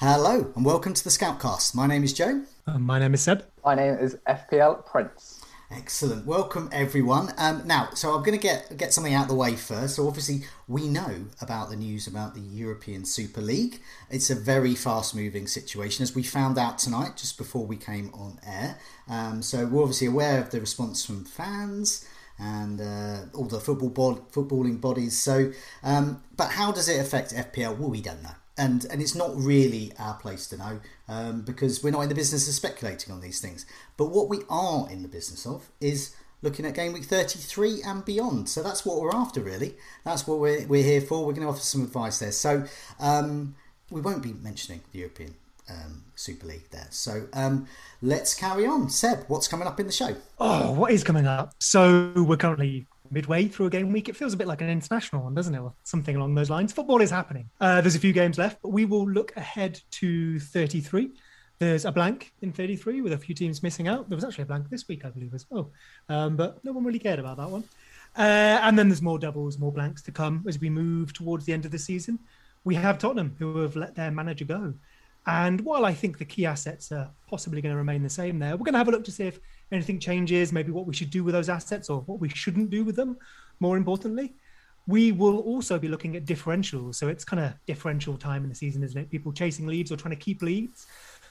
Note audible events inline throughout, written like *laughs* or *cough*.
Hello and welcome to the Scoutcast. My name is Joe. Uh, my name is Seb. My name is FPL Prince. Excellent. Welcome everyone. Um, now, so I'm going to get get something out of the way first. So obviously we know about the news about the European Super League. It's a very fast moving situation, as we found out tonight just before we came on air. Um, so we're obviously aware of the response from fans and uh, all the football bod- footballing bodies. So, um, but how does it affect FPL? Well, we don't know and and it's not really our place to know um, because we're not in the business of speculating on these things. But what we are in the business of is looking at game week 33 and beyond. So that's what we're after, really. That's what we're, we're here for. We're going to offer some advice there. So um, we won't be mentioning the European um, Super League there. So um, let's carry on. Seb, what's coming up in the show? Oh, what is coming up? So we're currently midway through a game week. It feels a bit like an international one, doesn't it? Or something along those lines. Football is happening. Uh, there's a few games left, but we will look ahead to 33. There's a blank in 33 with a few teams missing out. There was actually a blank this week, I believe, as well. Um, but no one really cared about that one. Uh, and then there's more doubles, more blanks to come as we move towards the end of the season. We have Tottenham, who have let their manager go. And while I think the key assets are possibly going to remain the same there, we're going to have a look to see if anything changes, maybe what we should do with those assets or what we shouldn't do with them, more importantly. We will also be looking at differentials. So it's kind of differential time in the season, isn't it? People chasing leads or trying to keep leads.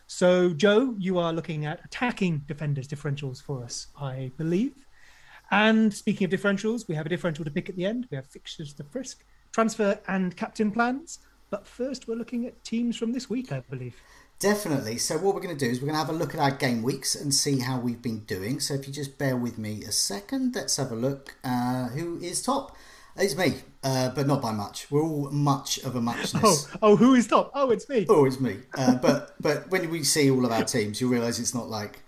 So, Joe, you are looking at attacking defenders differentials for us, I believe. And speaking of differentials, we have a differential to pick at the end. We have fixtures to frisk, transfer and captain plans. But first, we're looking at teams from this week, I believe. Definitely. So what we're going to do is we're going to have a look at our game weeks and see how we've been doing. So if you just bear with me a second, let's have a look. Uh, who is top? It's me, uh, but not by much. We're all much of a *laughs* muchness. Oh, oh, who is top? Oh, it's me. Oh, it's me. Uh, but but when we see all of our teams, you realise it's not like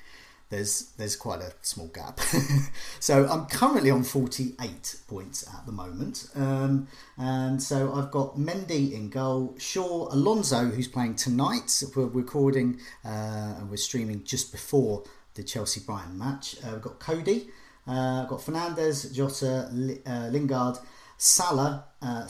there's there's quite a small gap. *laughs* so I'm currently on 48 points at the moment, um, and so I've got Mendy in goal, Shaw, Alonso who's playing tonight. We're recording uh, and we're streaming just before the Chelsea Brighton match. Uh, we've got Coady, uh, I've got Fernandes, Jota, uh, Lingard, Salah, uh,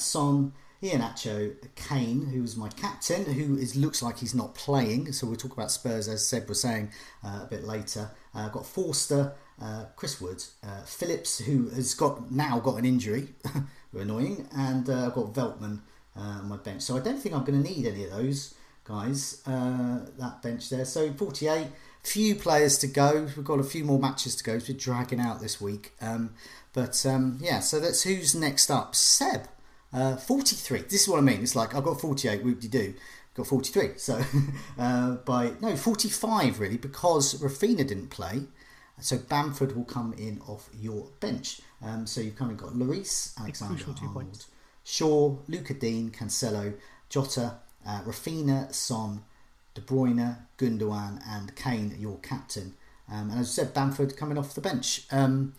Iheanacho Kane, who's my captain, who is looks like he's not playing. So we'll talk about Spurs, as Seb was saying uh, a bit later. Uh, I've got Forster, uh, Chris Wood, uh, Phillips, who has got now got an injury, *laughs* annoying, and uh, I've got Veltman uh, on my bench. So I don't think I'm going to need any of those guys. that bench there. So 48, few players to go. We've got a few more matches to go. We're dragging out this week. Um, but um, yeah, so that's who's next up. Seb. Uh, 43. This is what I mean. It's like I've got 48, whoop de doo. Got 43. So *laughs* uh, by no 45 really because Raphinha didn't play. So Bamford will come in off your bench. Um, so you've kind of got Lloris, Alexander Arnold, Shaw, Lucas Digne, Cancelo, Jota, uh, Raphinha, Son, De Bruyne, Gundogan, and Kane, your captain. Um, and as I said, Bamford coming off the bench. Um,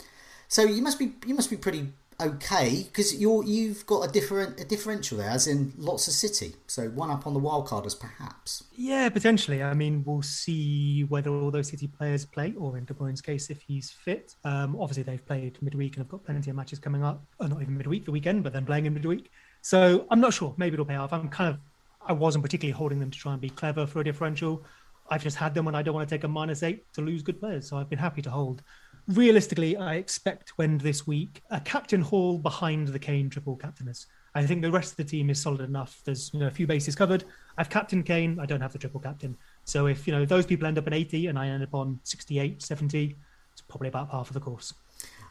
so you must be you must be pretty okay because you're you've got a different a differential there, as in lots of City. So one up on the wildcarders, perhaps. Yeah, potentially. I mean, we'll see whether all those City players play, or in De Bruyne's case, if he's fit. Um, obviously, they've played midweek and have got plenty of matches coming up. Oh, not even midweek, the weekend, but then playing in midweek. So I'm not sure. Maybe it'll pay off. I'm kind of I wasn't particularly holding them to try and be clever for a differential. I've just had them and I don't want to take a minus eight to lose good players. So I've been happy to hold. Realistically, I expect to end this week a captain haul behind the Kane triple captainers. I think the rest of the team is solid enough. There's you know a few bases covered. I've captain Kane. I don't have the triple captain. So if you know those people end up at 80 and I end up on 68, 70, it's probably about half of the course.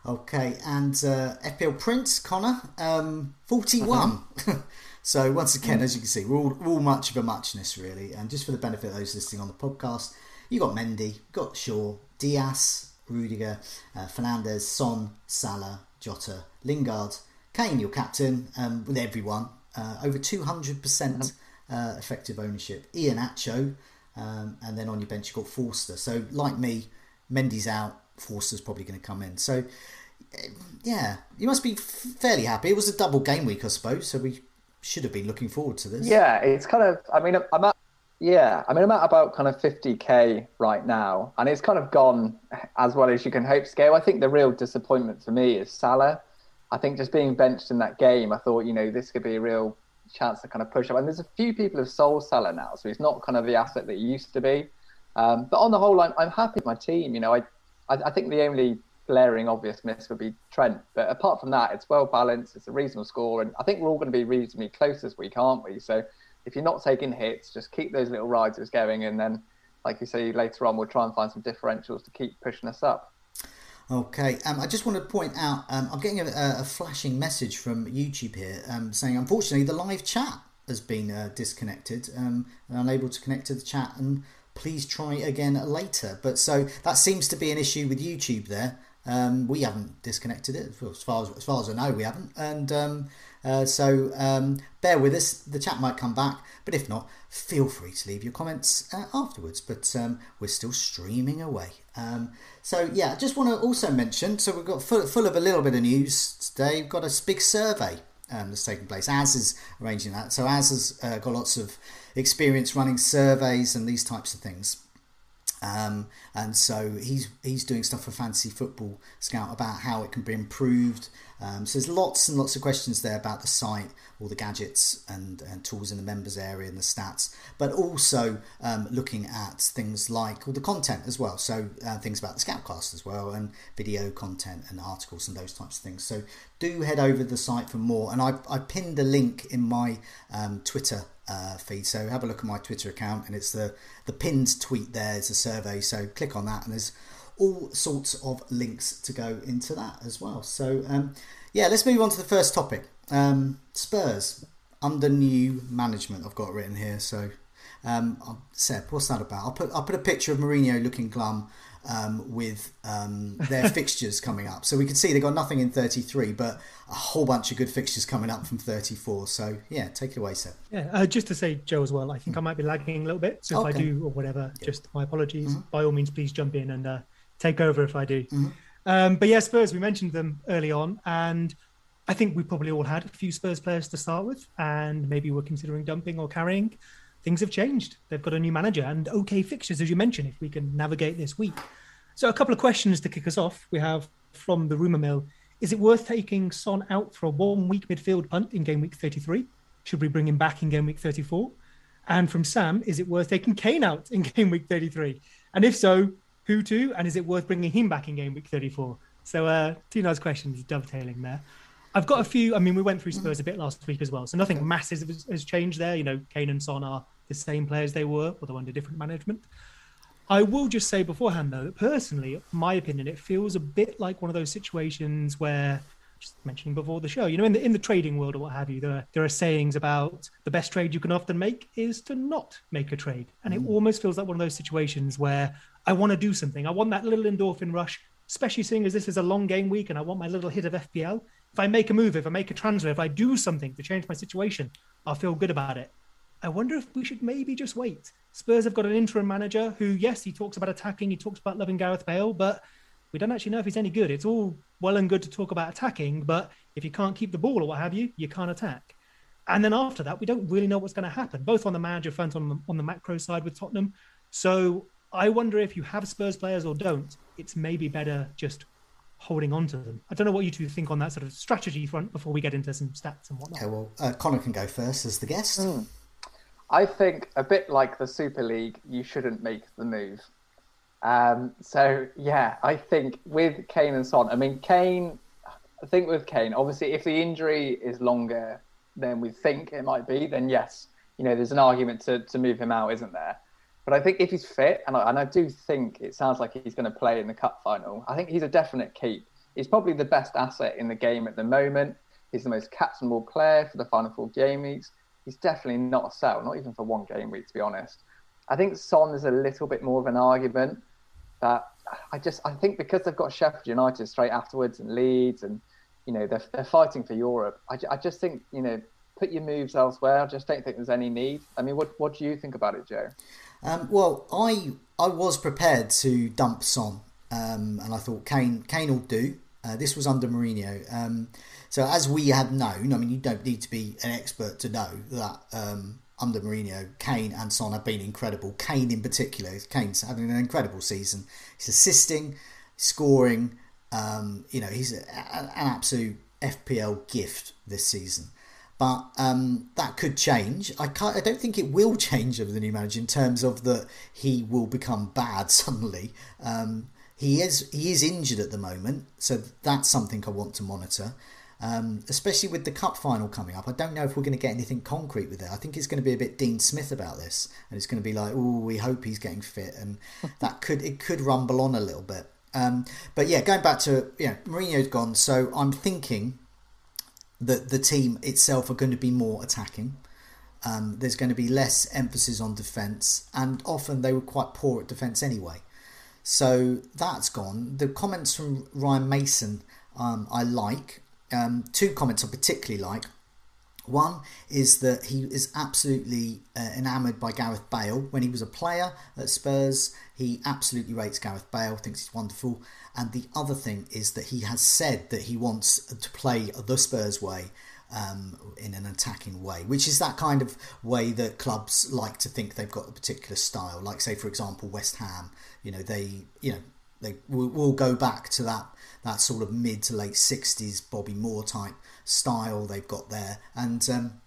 Okay, and uh, FPL Prince Connor, um, 41. *laughs* so once again, as you can see, we're all, we're all much of a muchness really. And just for the benefit of those listening on the podcast, you got Mendy, got Shaw, Diaz, Rudiger, uh, Fernandes, Son, Salah, Jota, Lingard, Kane, your captain, um, with everyone. Uh, over 200% uh, effective ownership. Iheanacho, um, and then on your bench you've got Forster. So, like me, Mendy's out, Forster's probably going to come in. So, yeah, you must be fairly happy. It was a double game week, I suppose, so we should have been looking forward to this. Yeah, it's kind of. I mean, I'm at. Yeah, I mean, I'm at about kind of 50k right now, and it's kind of gone as well as you can hope. Scale. I think the real disappointment for me is Salah. I think just being benched in that game, I thought, you know, this could be a real chance to kind of push up. And there's a few people who've sold Salah now, so he's not kind of the asset that he used to be. Um, but on the whole, I'm, I'm happy with my team. You know, I, I, I think the only glaring obvious miss would be Trent. But apart from that, it's well balanced. It's a reasonable score, and I think we're all going to be reasonably close this week, aren't we? So if you're not taking hits, just keep those little risers going, and then, like you say later on, we'll try and find some differentials to keep pushing us up. Okay, um, I just want to point out um, I'm getting a, a, flashing message from YouTube here um, saying, unfortunately, the live chat has been uh, disconnected um, and unable to connect to the chat, and please try again later. But so that seems to be an issue with YouTube there. Um, we haven't disconnected it as far as, as far as I know. We haven't, and um, uh, so um, bear with us. The chat might come back, but if not, feel free to leave your comments uh, afterwards. But um, we're still streaming away. Um, so yeah, I just want to also mention. So we've got full, full of a little bit of news today. We've got a big survey um, that's taking place. Az is arranging that. So Az has uh, got lots of experience running surveys and these types of things. Um, and so he's he's doing stuff for Fantasy Football Scout about how it can be improved. Um, so there's lots and lots of questions there about the site, all the gadgets and, and tools in the members area and the stats, but also um, looking at things like all the content as well. So uh, things about the Scoutcast as well, and video content and articles and those types of things. So do head over to the site for more. And I, I pinned a link in my um, Twitter uh, feed. So have a look at my Twitter account, and it's the the pinned tweet. There is a survey, so click on that, and there's all sorts of links to go into that as well. So um, yeah, let's move on to the first topic. Um, Spurs under new management. I've got written here. So um, Seb, what's that about? I'll put I'll put a picture of Mourinho looking glum um, with um, their *laughs* fixtures coming up. So we can see they've got nothing in 33, but a whole bunch of good fixtures coming up from 34. So yeah, take it away, Seb. Yeah, uh, just to say, Joe, as well, I think I might be lagging a little bit. So if okay. I do or whatever, yeah. just my apologies. Mm-hmm. By all means, please jump in and uh, take over if I do. Mm-hmm. Um, but yeah, Spurs, we mentioned them early on, and I think we probably all had a few Spurs players to start with, and maybe we're considering dumping or carrying. Things have changed. They've got a new manager and okay fixtures, as you mentioned, if we can navigate this week. So, a couple of questions to kick us off. We have from the rumour mill Is it worth taking Son out for a one week midfield punt in game week 33? Should we bring him back in game week 34? And from Sam, is it worth taking Kane out in *laughs* game week 33? And if so, who to? And is it worth bringing him back in game week 34? So, uh, two nice questions dovetailing there. I've got a few. I mean, we went through Spurs a bit last week as well, so nothing massive has, has changed there. You know, Kane and Son are the same players they were, although under different management. I will just say beforehand, though, that personally, my opinion, it feels a bit like one of those situations where, just mentioning before the show, you know, in the in the trading world or what have you, there are, there are sayings about the best trade you can often make is to not make a trade, and it mm. almost feels like one of those situations where I want to do something, I want that little endorphin rush, especially seeing as this is a long game week and I want my little hit of FPL if I make a move, if I make a transfer, if I do something to change my situation, I'll feel good about it. I wonder if we should maybe just wait. Spurs have got an interim manager who, yes, he talks about attacking, he talks about loving Gareth Bale, but we don't actually know if he's any good. It's all well and good to talk about attacking, but if you can't keep the ball or what have you, you can't attack. And then after that, we don't really know what's going to happen, both on the manager front, on the, on the macro side with Tottenham. So I wonder if you have Spurs players or don't, it's maybe better just holding on to them. I don't know what you two think on that sort of strategy front before we get into some stats and whatnot. Okay, well, uh, Connor can go first as the guest. Mm. I think a bit like the Super League, you shouldn't make the move. Um, so yeah, I think with Kane and Son, I mean Kane. I think with Kane, obviously, if the injury is longer than we think it might be, then yes, you know, there's an argument to, to move him out, isn't there? But I think if he's fit, and I, and I do think it sounds like he's going to play in the cup final, I think he's a definite keep. He's probably the best asset in the game at the moment. He's the most captainable player for the final four game weeks. He's definitely not a sell, not even for one game week, to be honest. I think Son is a little bit more of an argument that I just I think because they've got Sheffield United straight afterwards and Leeds and you know they're, they're fighting for Europe. I, I just think you know put your moves elsewhere. I just don't think there's any need. I mean, what what do you think about it, Joe? Um, well, I I was prepared to dump Son, um, and I thought Kane Kane will do. Uh, this was under Mourinho. Um, so as we had known, I mean, you don't need to be an expert to know that um, under Mourinho, Kane and Son have been incredible. Kane in particular, Kane's having an incredible season. He's assisting, scoring. Um, you know, he's a, an absolute FPL gift this season. But um, that could change. I can't. I don't think it will *laughs* change under the new manager in terms of that he will become bad *laughs* suddenly. Um, he is he is injured at the moment, so that's something I want to monitor. Um, especially with the cup final coming up, I don't know if we're going to get anything concrete with it. I think it's going to be a bit Dean Smith about this, and it's going to be like, "Oh, we hope he's getting fit," and *laughs* that could it could rumble on a little bit. Um, but yeah, going back to yeah, Mourinho's gone, so I'm thinking that the team itself are going to be more attacking. Um, there's going to be less emphasis on defence, and often they were quite poor at defence anyway. So that's gone. The comments from Ryan Mason um, I like. Um, two comments I particularly like. One is that he is absolutely uh, enamoured by Gareth Bale. When he was a player at Spurs, he absolutely rates Gareth Bale, thinks he's wonderful. And the other thing is that he has said that he wants to play the Spurs way um, in an attacking way, which is that kind of way that clubs like to think they've got a particular style. Like, say, for example, West Ham. You know, they you know they will will go back to that that sort of mid to late '60s Bobby Moore type style they've got there, and. Um,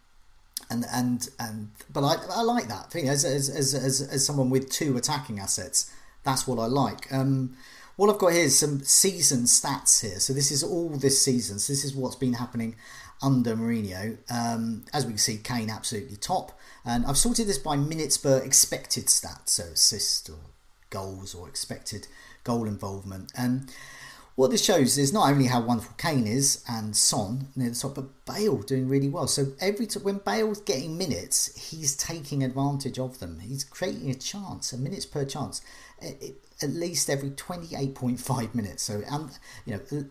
and and and but I, I like that thing as, as as as as someone with two attacking assets. That's what I like. Um, what I've got here is some season stats here. So this is all this season. So this is what's been happening under Mourinho. Um, as we can see, Kane absolutely top. And I've sorted this by minutes per expected stats, so assist or goals or expected goal involvement. And what this shows is not only how wonderful Kane is and Son near the top, but Bale doing really well. So every time when Bale's getting minutes, he's taking advantage of them. He's creating a chance, a minutes per chance, at least every twenty eight point five minutes. So um, you know,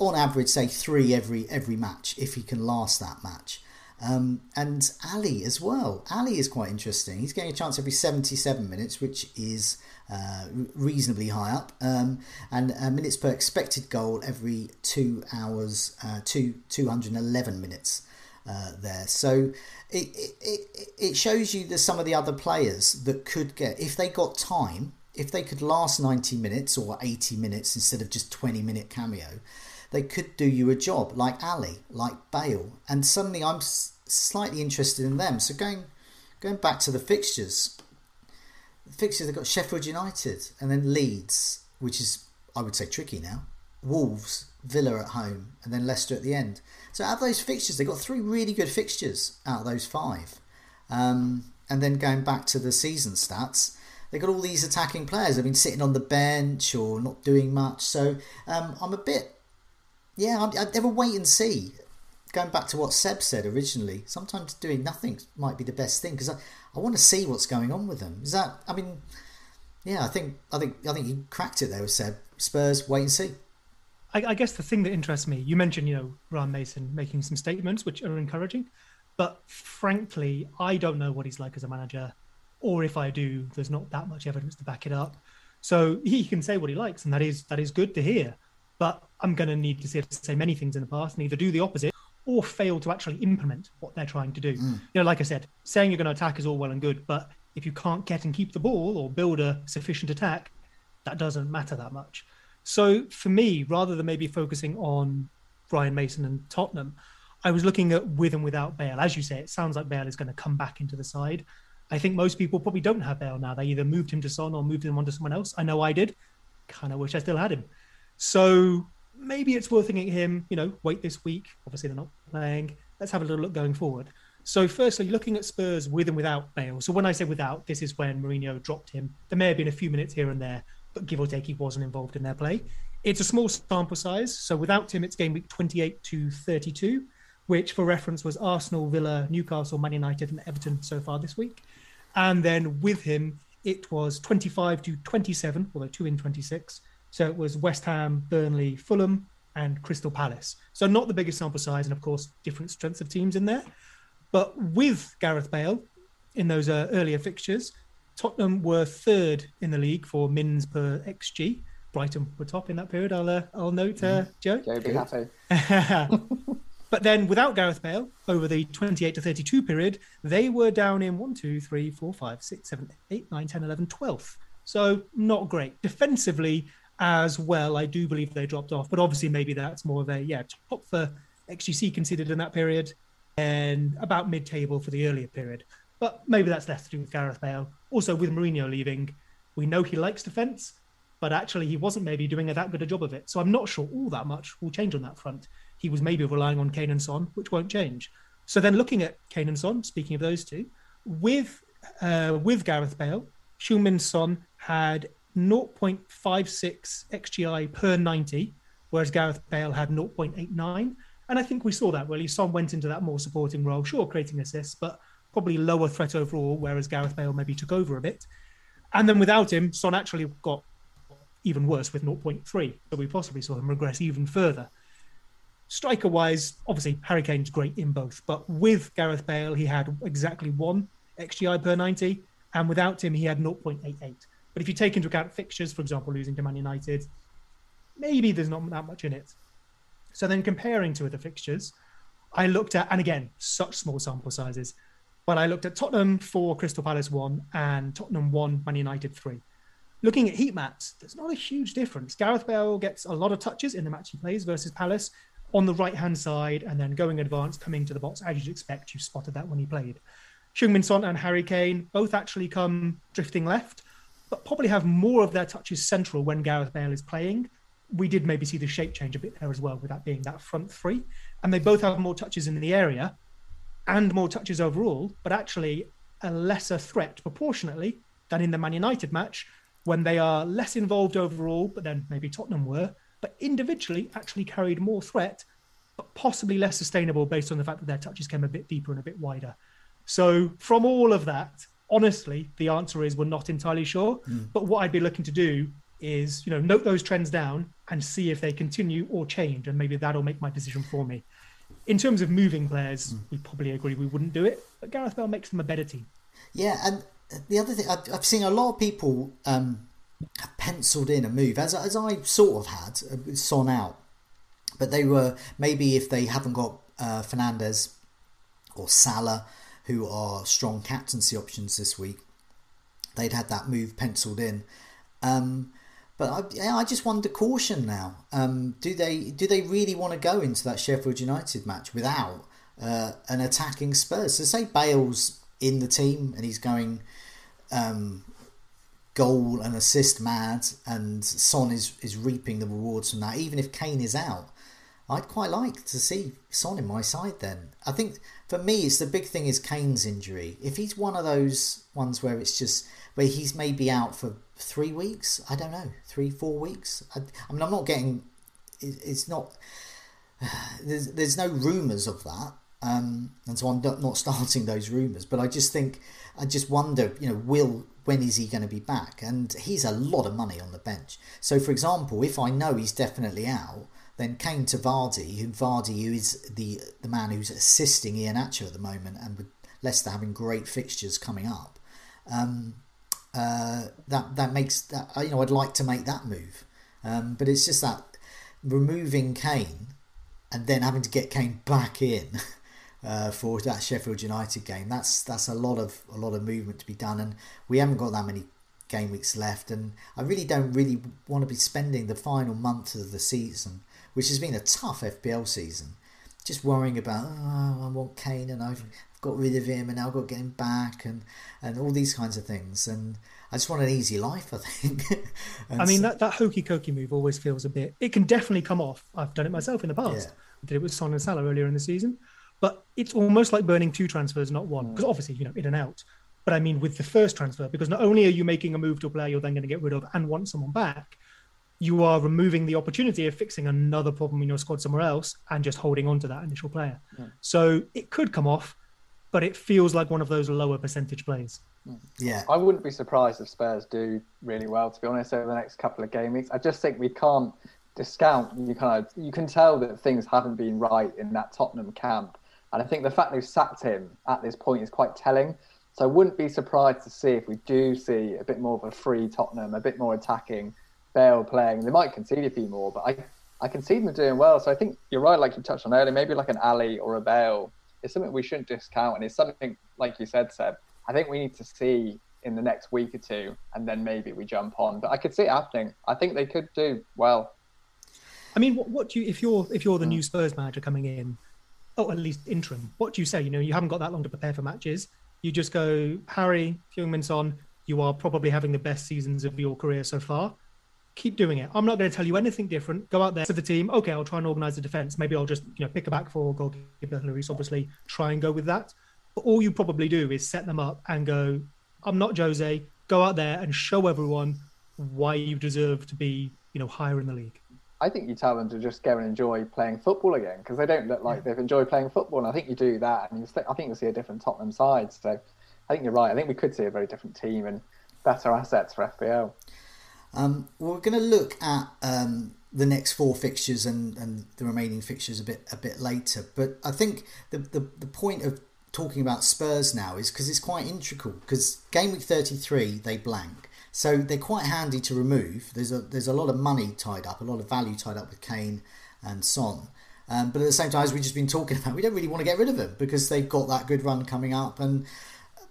on average, say three every every match if he can last that match. Um, and Alli as well. Alli is quite interesting. He's getting a chance every 77 minutes, which is uh, reasonably high up, um, and uh, minutes per expected goal every two hours, uh, two 211 minutes uh, there. So it, it, it shows you that some of the other players that could get, if they got time, if they could last 90 minutes or 80 minutes instead of just 20 minute cameo, they could do you a job like Alli, like Bale, and suddenly I'm slightly interested in them. So going going back to the fixtures, fixtures they've got Sheffield United and then Leeds, which is I would say tricky now. Wolves, Villa at home, and then Leicester at the end. So out of those fixtures, they've got three really good fixtures out of those five. Um, and then going back to the season stats, they've got all these attacking players. They've been sitting on the bench or not doing much. So um, I'm a bit, yeah, I'm, I'd never wait and see. Going back to what Seb said originally, sometimes doing nothing might be the best thing because I, I want to see what's going on with them. Is that? I mean, yeah, I think I think I think you cracked it there with Seb. Spurs, wait and see. I, I guess the thing that interests me, you mentioned, you know, Ryan Mason making some statements which are encouraging, but frankly, I don't know what he's like as a manager, or if I do, there's not that much evidence to back it up. So he can say what he likes, and that is that is good to hear. But I'm going to need to to say many things in the past and either do the opposite or fail to actually implement what they're trying to do. Mm. You know, like I said, saying you're going to attack is all well and good, but if you can't get and keep the ball or build a sufficient attack, that doesn't matter that much. So for me, rather than maybe focusing on Ryan Mason and Tottenham, I was looking at with and without Bale. As you say, it sounds like Bale is going to come back into the side. I think most people probably don't have Bale now. They either moved him to Son or moved him on to someone else. I know I did. Kind of wish I still had him. So maybe it's worth thinking him, you know, wait this week. Obviously, they're not playing. Let's have a little look going forward. So, firstly, looking at Spurs with and without Bale. So, when I say without, this is when Mourinho dropped him. There may have been a few minutes here and there, but give or take, he wasn't involved in their play. It's a small sample size. So, without him, it's game week 28 to 32, which for reference was Arsenal, Villa, Newcastle, Man United, and Everton so far this week. And then with him, it was 25 to 27, although two in 26. So it was West Ham, Burnley, Fulham, and Crystal Palace. So not the biggest sample size, and of course, different strengths of teams in there. But with Gareth Bale in those uh, earlier fixtures, Tottenham were third in the league for mins per xG. Brighton were top in that period. I'll uh, I'll note, uh, mm-hmm. Joe. Joe, be happy. *laughs* but then without Gareth Bale, over the 28 to 32 period, they were down in 1, 2, 3, 4, 5, 6, 7, 8, 9, 10, 11, 12th. So not great. Defensively as well, I do believe they dropped off. But obviously, maybe that's more of a, yeah, top for XGC considered in that period and about mid table for the earlier period. But maybe that's less to do with Gareth Bale. Also, with Mourinho leaving, we know he likes defence, but actually he wasn't maybe doing a that good a job of it. So I'm not sure all that much will change on that front. He was maybe relying on Kane and Son, which won't change. So then looking at Kane and Son, speaking of those two, with uh, with Gareth Bale, Heung-min Son had 0.56 xGI per 90, whereas Gareth Bale had 0.89. And I think we saw that really. Son went into that more supporting role, sure, creating assists, but probably lower threat overall, whereas Gareth Bale maybe took over a bit. And then without him, Son actually got even worse with 0.3. So we possibly saw him regress even further. Striker wise, obviously Harry Kane's great in both, but with Gareth Bale, he had exactly one XGI per 90, and without him, he had 0.88. But if you take into account fixtures, for example, losing to Man United, maybe there's not that much in it. So then comparing to other fixtures, I looked at, and again, such small sample sizes, but I looked at Tottenham 4, Crystal Palace 1, and Tottenham 1, Man United 3. Looking at heat maps, there's not a huge difference. Gareth Bale gets a lot of touches in the match he plays versus Palace on the right hand side and then going advanced, coming to the box as you'd expect. You spotted that when he played. Heung-min Son and Harry Kane both actually come drifting left, but probably have more of their touches central when Gareth Bale is playing we did maybe see the shape change a bit there as well, with that being that front three. And they both have more touches in the area and more touches overall, but actually a lesser threat proportionately than in the Man United match when they are less involved overall, but then maybe Tottenham were, but individually actually carried more threat, but possibly less sustainable based on the fact that their touches came a bit deeper and a bit wider. So from all of that, honestly, the answer is we're not entirely sure. Mm. But what I'd be looking to do is you know note those trends down and see if they continue or change and maybe that'll make my decision for me in terms of moving players mm. we probably agree we wouldn't do it but gareth bale makes them a better team yeah and the other thing i've, I've seen a lot of people um, have penciled in a move as, as i sort of had uh, son out but they were maybe if they haven't got uh, fernandes or salah who are strong captaincy options this week they'd had that move penciled in um, but I, I just wonder caution now. Um, do they do they really want to go into that Sheffield United match without uh, an attacking Spurs? So say Bale's in the team and he's going um, goal and assist mad, and Son is is reaping the rewards from that. Even if Kane is out, I'd quite like to see Son in my side. Then I think for me, it's the big thing is Kane's injury. If he's one of those ones where it's just where he's maybe out for three weeks. I don't know, three, four weeks. I, I mean, I'm not getting. It, it's not. *sighs* There's there's no rumours of that, um, and so I'm not *laughs* starting those rumours. But I just think, I just wonder, you know, will when is he going to be back? And he's a lot of money on the bench. So, for example, if I know he's definitely out, then Kane to Vardy, who Vardy who is the the man who's assisting Iheanacho at the moment, and with Leicester having great fixtures coming up. Um, uh, that that makes that you know I'd like to make that move, um, but it's just that removing Kane and then having to get Kane back in *laughs* uh, for that Sheffield United game. That's that's a lot of a lot of movement to be done, and we haven't got that many game weeks left. And I really don't really want to be spending the final month of the season, which has been a tough FPL season, just worrying about oh, I want Kane and I've got rid of him and now I've got to get him back and and all these kinds of things. And I just want an easy life I think. *laughs* I mean so, that, that hokey cokey move always feels a bit it can definitely come off. I've done it myself in the past. Yeah. I did it with Son and Salah earlier in the season. But it's almost like burning two transfers not one. Mm. Because obviously you know in and out. But I mean with the first transfer because not only are you making a move to a player you're then going to get rid of and want someone back you are removing the opportunity of fixing another problem in your squad somewhere else and just holding on to that initial player. Yeah. So it could come off, but it feels like one of those lower percentage plays. Yeah. I wouldn't be surprised if Spurs do really well, to be honest, over the next couple of game weeks. I just think we can't discount you kind of you can tell that things haven't been right in that Tottenham camp. And I think the fact they've sacked him at this point is quite telling. So I wouldn't be surprised to see if we do see a bit more of a free Tottenham, a bit more attacking, Bale playing. They might concede a few more, but I, I can see them doing well. So I think you're right, like you touched on earlier, maybe like an Alli or a Bale is something we shouldn't discount. And it's something, like you said, Seb, I think we need to see in the next week or two, and then maybe we jump on. But I could see it happening. I think they could do well. I mean, what, what do you if you're if you're the hmm. new Spurs manager coming in, oh, at least interim, what do you say? You know, you haven't got that long to prepare for matches. You just go, Harry, Heung-min Son, you are probably having the best seasons of your career so far keep doing it. I'm not going to tell you anything different. Go out there to the team. Okay, I'll try and organise the defence. Maybe I'll just you know pick a back four, goalkeeper Lloris, obviously try and go with that. But all you probably do is set them up and go. I'm not Jose. Go out there and show everyone why you deserve to be you know higher in the league. I think you tell them to just go and enjoy playing football again because they don't look like they've enjoyed playing football. And I think you do that, and I think you'll see a different Tottenham side. So I think you're right. I think we could see a very different team and better assets for FPL. Um, we're going to look at um, the next four fixtures and, and the remaining fixtures a bit a bit later. But I think the, the, the point of talking about Spurs now is because it's quite integral. Because game week thirty three they blank, so they're quite handy to remove. There's a there's a lot of money tied up, a lot of value tied up with Kane and Son. Um, but at the same time, as we've just been talking about, we don't really want to get rid of them because they've got that good run coming up, and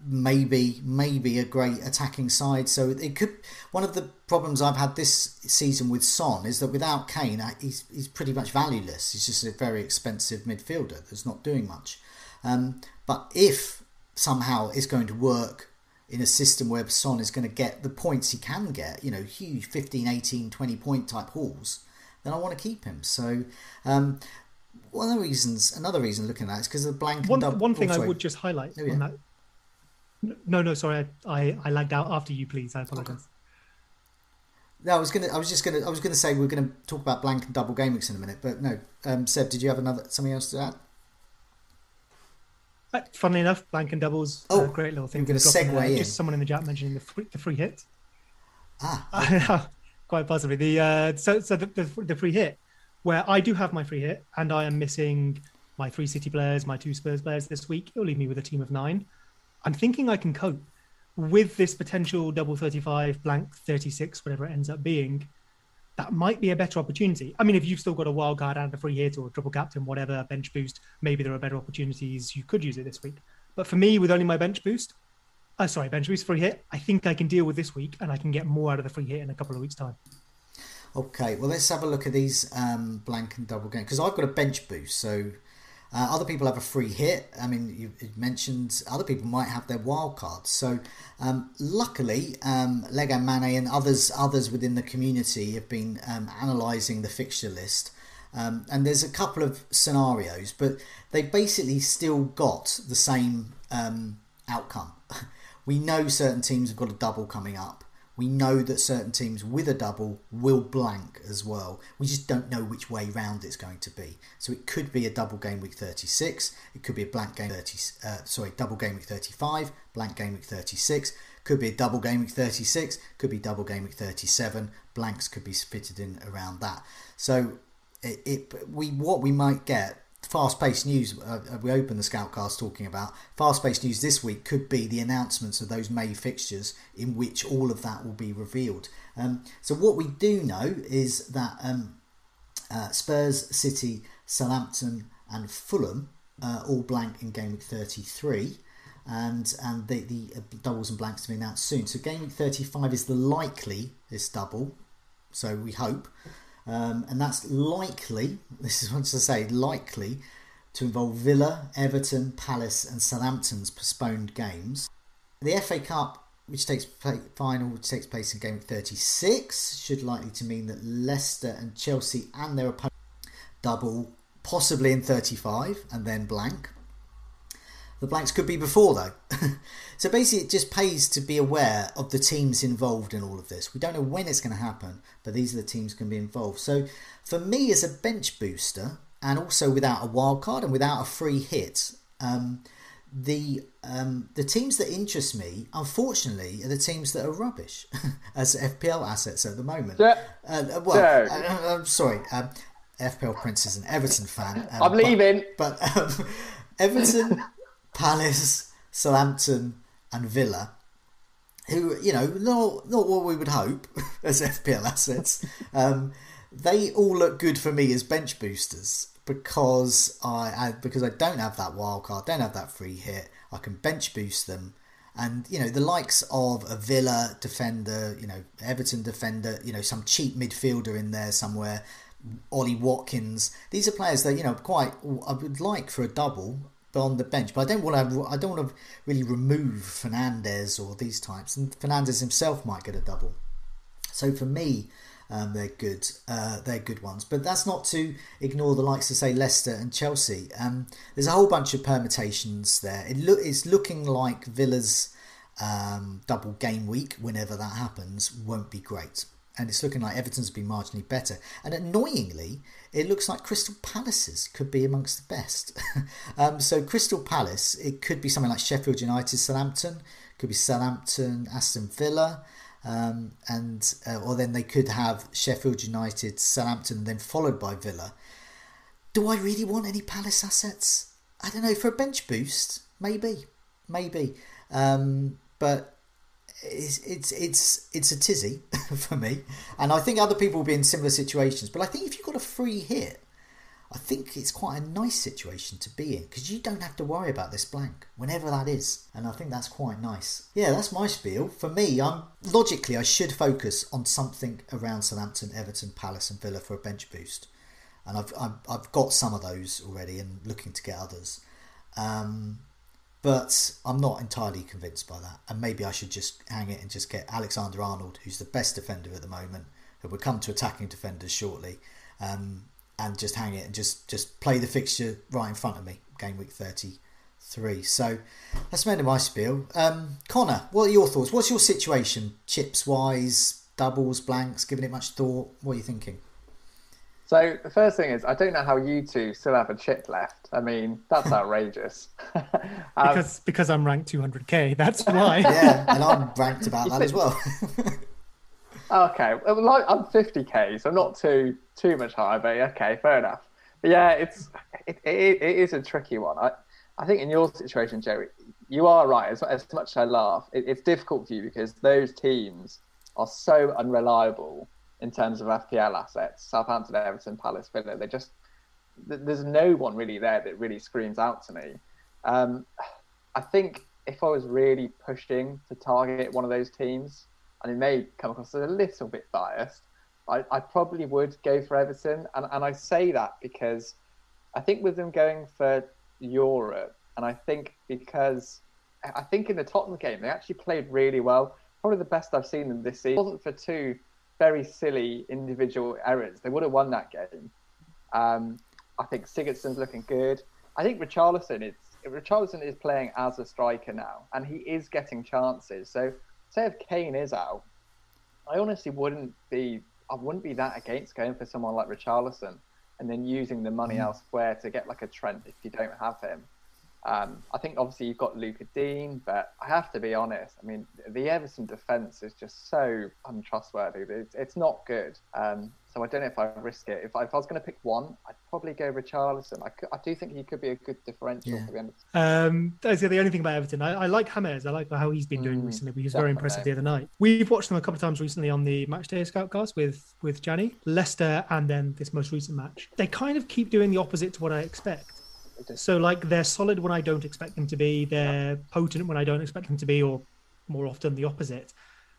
maybe maybe a great attacking side. So it could. One of the problems I've had this season with Son is that without Kane, he's he's pretty much valueless. He's just a very expensive midfielder that's not doing much. Um, but if somehow it's going to work in a system where Son is going to get the points he can get, you know, huge 15, 18, 20 point type hauls, then I want to keep him. So um, one of the reasons, another reason looking at that is because of the blank. One, one thing I would just highlight oh, yeah. on that no, no, sorry, I, I I lagged out after you. Please, I apologize. No, I was gonna. I was just gonna. I was gonna say we are gonna talk about blank and double game in a minute, but no. Um, Seb, did you have another something else to add? Uh, funnily enough, blank and doubles. Oh, great little thing. We're going to segue in. Just someone in the chat mentioning the free, the free hit. Ah, *laughs* quite possibly the uh, so so the, the, the free hit where I do have my free hit and I am missing my three City players, my two Spurs players this week. It'll leave me with a team of nine. I'm thinking I can cope with this potential double 35, blank 36, whatever it ends up being. That might be a better opportunity. I mean, if you've still got a wild card and a free hit or a triple captain, whatever, bench boost, maybe there are better opportunities. You could use it this week. But for me, with only my bench boost, uh, sorry, bench boost free hit, I think I can deal with this week and I can get more out of the free hit in a couple of weeks' time. Okay, well, let's have a look at these um, blank and double game because I've got a bench boost. So uh, other people have a free hit. I mean, you, mentioned other people might have their wild cards. So, um, luckily, um, Lego Mane and others others within the community have been um, analysing the fixture list. Um, and there's a couple of scenarios, but they basically still got the same um, outcome. *laughs* we know certain teams have got a double coming up we know that certain teams with a double will blank as well. We just don't know which way round it's going to be. So it could be a double game week 36. It could be a blank game 30. Uh, sorry, double game week 35. Blank game week 36. Could be a double game week 36. Could be double game week 37. Blanks could be fitted in around that. So it, it we what we might get fast-paced news uh, uh, we open the scoutcast talking about. Fast-paced news this week could be the announcements of those may fixtures in which all of that will be revealed. Um, so what we do know is that um, uh, spurs city southampton and fulham uh, all blank in game week 33 and and the, the uh, doubles and blanks to be announced soon. So game week 35 is the likely this double so we hope um, and that's likely, *laughs* this is what to say, likely to involve Villa, Everton, Palace, and Southampton's postponed games. The FA Cup, which takes play, final, which takes place in game 36, should likely to mean that Leicester and Chelsea and their opponent double, possibly in 35, and then blank. The blanks could be before though. *laughs* so basically, it just pays to be aware of the teams involved in all of this. We don't know when it's going to happen, but these are the teams to be involved. So for me, as a bench booster, and also without a wild card and without a free hit, um, the um, the teams that interest me, unfortunately, are the teams that are rubbish *laughs* as FPL assets at the moment. Yeah. Uh, well. I, am sorry. Um, FPL Prince is an Everton fan. um, I'm but- leaving. but um, Everton, *laughs* Palace, Southampton, and Villa, who you know not not what we would hope *laughs* as FPL assets, um, they all look good for me as bench boosters because I, I because I don't have that wild card, don't have that free hit. I can bench boost them. And you know the likes of a Villa defender, you know Everton defender, you know some cheap midfielder in there somewhere, Ollie Watkins. These are players that you know quite I would like for a double, on the bench. But I don't want to. I don't want to really remove Fernandes or these types. And Fernandes himself might get a double. So for me, um, they're good. Uh, they're good ones. But that's not to ignore the likes of say Leicester and Chelsea. Um, there's a whole bunch of permutations there. It look it's looking like Villa's um, double game week, whenever that happens, won't be great. And it's looking like Everton's been marginally better. And annoyingly, it looks like Crystal Palace's could be amongst the best. *laughs* um, so Crystal Palace, it could be something like Sheffield United, Southampton, could be Southampton, Aston Villa. Um, and uh, or then they could have Sheffield United, Southampton, then followed by Villa. Do I really want any Palace assets? I don't know. For a bench boost, maybe, maybe. Um, but it's it's it's it's a tizzy *laughs* for me, and I think other people will be in similar situations. But I think if you've got a free hit, I think it's quite a nice situation to be in because you don't have to worry about this blank whenever that is, and I think that's quite nice. Yeah, that's my spiel. For me, I'm logically I should focus on something around Southampton, Everton, Palace, and Villa for a bench boost, and I've I've, I've got some of those already and looking to get others. Um, but I'm not entirely convinced by that. And maybe I should just hang it and just get Alexander Arnold, who's the best defender at the moment, who will come to attacking defenders shortly, um, and just hang it and just, just play the fixture right in front of me, game week 33. So that's of my spiel. Um, Connor, what are your thoughts? What's your situation, chips wise, doubles, blanks, giving it much thought? What are you thinking? So the first thing is, I don't know how you two still have a chip left. I mean, that's outrageous. *laughs* um, because because I'm ranked 200k. That's why. *laughs* Yeah, and I'm ranked about that as well. *laughs* okay, well, like, I'm 50k, so I'm not too too much higher, but okay, fair enough. But yeah, it's it, it, it is a tricky one. I I think in your situation, Jerry, you are right. As, as much as I laugh, it, it's difficult for you because those teams are so unreliable in terms of FPL assets. Southampton, Everton, Palace, Villa. They just th- there's no one really there that really screams out to me. Um, I think if I was really pushing to target one of those teams, and it may come across as a little bit biased, I, I probably would go for Everton. And, and I say that because I think with them going for Europe, and I think because I think in the Tottenham game, they actually played really well. Probably the best I've seen them this season. It wasn't for two very silly individual errors, they would have won that game. Um, I think Sigurdsson's looking good. I think Richarlison is Richarlison is playing as a striker now, and he is getting chances. So, say if Kane is out, I honestly wouldn't be I wouldn't be that against going for someone like Richarlison and then using the money elsewhere to get like a Trent if you don't have him. Um, I think obviously you've got Lucas Digne, but I have to be honest. I mean, the Everton defence is just so untrustworthy. It's, it's not good. Um, so I don't know if I risk it. If I, if I was going to pick one, I'd probably go Richarlison. I, could, I do think he could be a good differential Yeah. for the end. Um, that's the only thing about Everton. I, I like James. I like how he's been doing Mm, recently. He was very impressive the other night. We've watched them a couple of times recently on the Matchday Scoutcast with with Gianni, Leicester, and then this most recent match. They kind of keep doing the opposite to what I expect. So like they're solid when I don't expect them to be. They're potent when I don't expect them to be, or more often the opposite,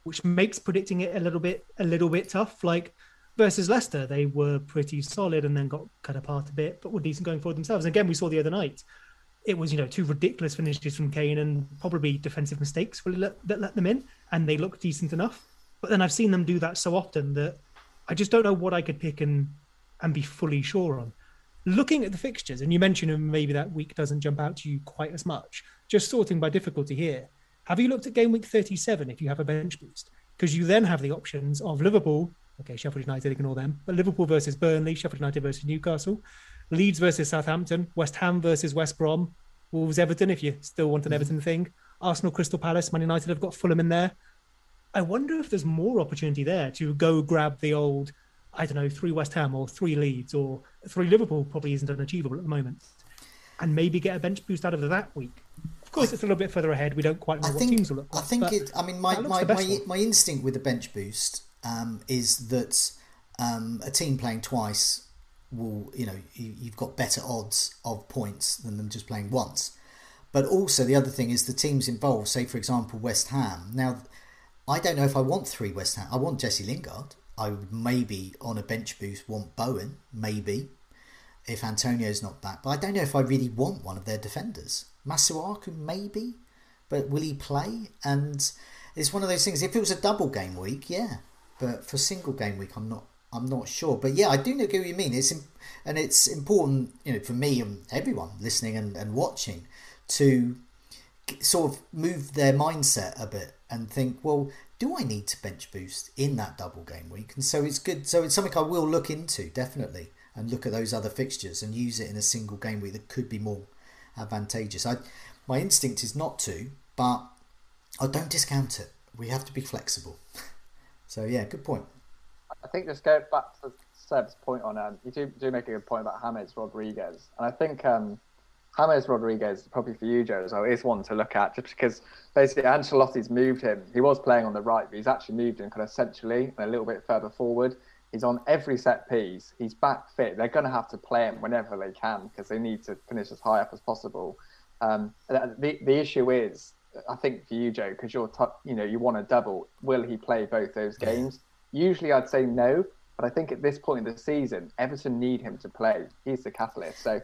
which makes predicting it a little bit a little bit tough. Like versus Leicester, they were pretty solid and then got cut apart a bit, but were decent going forward themselves. And again, we saw the other night, it was you know two ridiculous finishes from Kane and probably defensive mistakes that let them in, and they looked decent enough. But then I've seen them do that so often that I just don't know what I could pick and and be fully sure on. Looking at the fixtures, and you mentioned maybe that week doesn't jump out to you quite as much. Just sorting by difficulty here. Have you looked at game week 37 if you have a bench boost? Because you then have the options of Liverpool, okay, Sheffield United, ignore them, but Liverpool versus Burnley, Sheffield United versus Newcastle, Leeds versus Southampton, West Ham versus West Brom, Wolves Everton, if you still want an mm-hmm. Everton thing, Arsenal Crystal Palace, Man United have got Fulham in there. I wonder if there's more opportunity there to go grab the old I don't know, three West Ham or three Leeds or three Liverpool probably isn't unachievable at the moment. And maybe get a bench boost out of that week. Of course, it's a little bit further ahead. We don't quite know I what think, teams will look like. I think it. I mean, my my, my, my, instinct with the bench boost um, is that um, a team playing twice will, you know, you, you've got better odds of points than them just playing once. But also, the other thing is the teams involved. Say, for example, West Ham. Now, I don't know if I want three West Ham. I want Jesse Lingard. I would maybe on a bench boost want Bowen, maybe, if Antonio's not back. But I don't know if I really want one of their defenders. Masuaku, maybe, but will he play? And it's one of those things. If it was a double game week, yeah, but for single game week, I'm not. I'm not sure, but yeah, I do know what you mean. It's and it's important, you know, for me and everyone listening and, and watching to sort of move their mindset a bit and think, well, do I need to bench boost in that double game week? And so it's good. So it's something I will look into definitely and look at those other fixtures and use it in a single game week that could be more advantageous. I, my instinct is not to, but I don't discount it. We have to be flexible. *laughs* so yeah, good point. I think just go back to Seb's point on um, you do do make a good point about James Rodriguez, and I think um, James Rodriguez, probably for you, Joe, as well, is one to look at just because basically Ancelotti's moved him. He was playing on the right, but he's actually moved him kind of centrally and a little bit further forward. He's on every set piece. He's back fit. They're going to have to play him whenever they can because they need to finish as high up as possible. Um, the the issue is, I think for you, Joe, because you're t- you know you want a double. Will he play both those games? Usually, I'd say no, but I think at this point in the season, Everton need him to play. He's the catalyst. So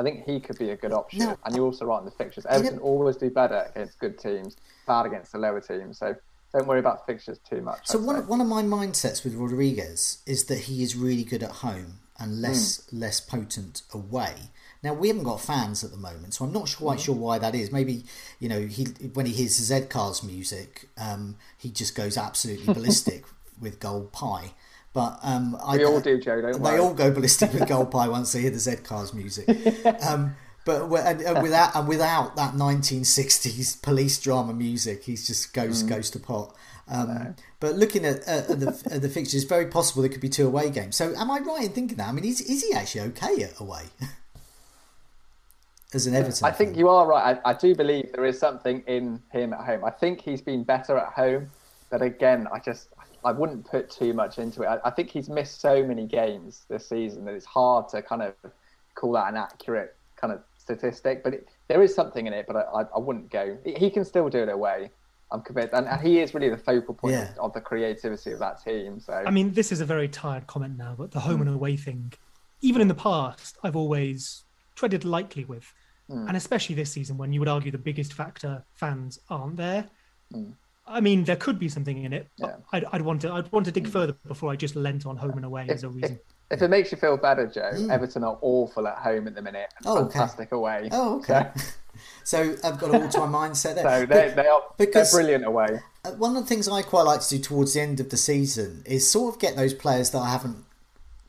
I think he could be a good option. No, and you're also right in the fixtures. Everton always do better against good teams, bad against the lower teams. So don't worry about fixtures too much. So one, one of my mindsets with Rodriguez is that he is really good at home and less mm. less potent away. Now we haven't got fans at the moment, so I'm not quite mm. sure why that is. Maybe you know he when he hears Z Cars music, um, he just goes absolutely ballistic *laughs* with gold pie. But um, we I, all do, Joe. Don't they worry. all go ballistic with Gold Pie once they hear the Z Cars music. *laughs* Um, but and, and, without and without that 1960s police drama music, he just goes mm. goes to pot. Um, no. But looking at, at, the, *laughs* at the fixtures, it's very possible there could be two away games. So, am I right in thinking that? I mean, is, is he actually okay at away? *laughs* As an Everton, I think you are right. I, I do believe there is something in him at home. I think he's been better at home, but again, I just I wouldn't put too much into it. I, I, think he's missed so many games this season that it's hard to kind of call that an accurate kind of statistic. But it, there is something in it, but I, I, wouldn't go. He can still do it away. I'm convinced, and, and he is really the focal point yeah. of, of, the creativity of that team. So I mean, this is a very tired comment now, but the home mm. and away thing, even in the past, I've always treaded lightly with, mm. and especially this season when you would argue the biggest factor fans aren't there. Mm. I mean, there could be something in it. Yeah. I'd, I'd, want to. I'd want to dig mm. further before I just lent on home and away if, as a reason. If, if, it makes you feel better, Joe, mm. Everton are awful at home at the minute. Oh, fantastic okay. away. Oh, *laughs* okay. So, so I've got all to my mindset there. *laughs* so they, they are because, they're brilliant away. Uh, one of the things I quite like to do towards the end of the season is sort of get those players that I haven't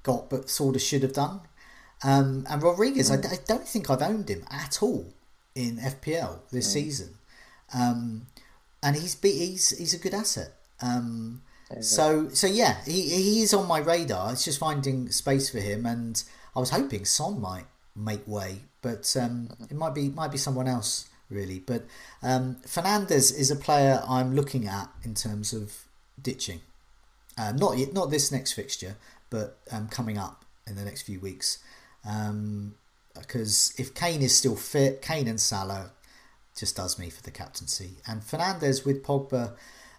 got but sort of should have done. Um, and Rodriguez, mm. I, I, don't think I've owned him at all in FPL this mm. season. Um, and he's he's he's a good asset. Um, so so yeah, he he is on my radar. It's just finding space for him, and I was hoping Son might make way, but um, it might be might be someone else really. But um, Fernandes is a player I'm looking at in terms of ditching. Uh, not yet, not this next fixture, but um, coming up in the next few weeks. Because um, if Kane is still fit, Kane and Salah just does me for the captaincy. And Fernandes with Pogba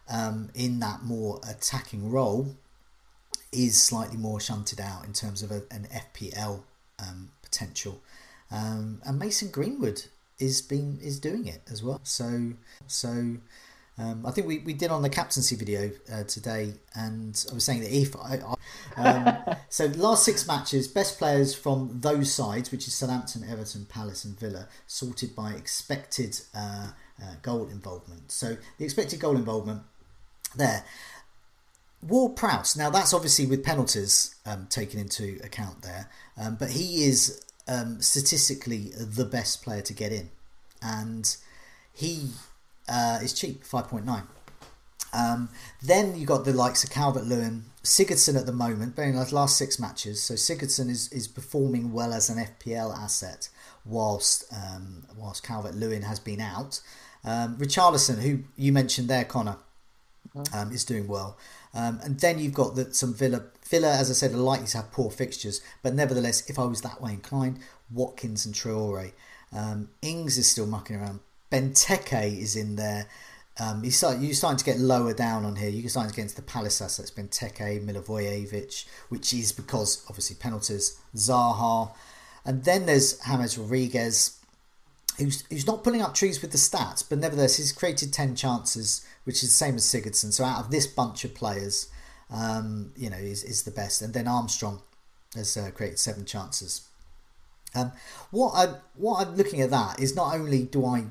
um, in that more attacking role, is slightly more shunted out in terms of a, an FPL um, potential. Um, and Mason Greenwood is being is doing it as well. So so um, I think we, we did on the captaincy video uh, today, and I was saying that if I, I um, *laughs* so last six matches, best players from those sides, which is Southampton, Everton, Palace, and Villa, sorted by expected uh, uh, goal involvement. So the expected goal involvement there. Ward Prowse. Now that's obviously with penalties um, taken into account there, um, but he is um, statistically the best player to get in, and he uh, is cheap, five point nine. Um, then you got the likes of Calvert Lewin, Sigurdsson at the moment, bearing the last six matches. So Sigurdsson is, is performing well as an FPL asset, whilst um, whilst Calvert Lewin has been out. Um, Richarlison, who you mentioned there, Connor, mm-hmm. um, is doing well. Um, and then you've got the, some Villa. Villa, as I said, are likely to have poor fixtures, but nevertheless, if I was that way inclined, Watkins and Traore. Um, Ings is still mucking around. Benteke is in there. Um, you start, you're starting to get lower down on here. You're starting to get into the Palace assets, Benteke, Milivojevic, which is because obviously penalties, Zaha, and then there's James Rodriguez, who's who's not pulling up trees with the stats, but nevertheless he's created ten chances, which is the same as Sigurdsson. So out of this bunch of players, um, you know, is is the best. And then Armstrong has uh, created seven chances. Um, what I what I'm looking at that is not only do I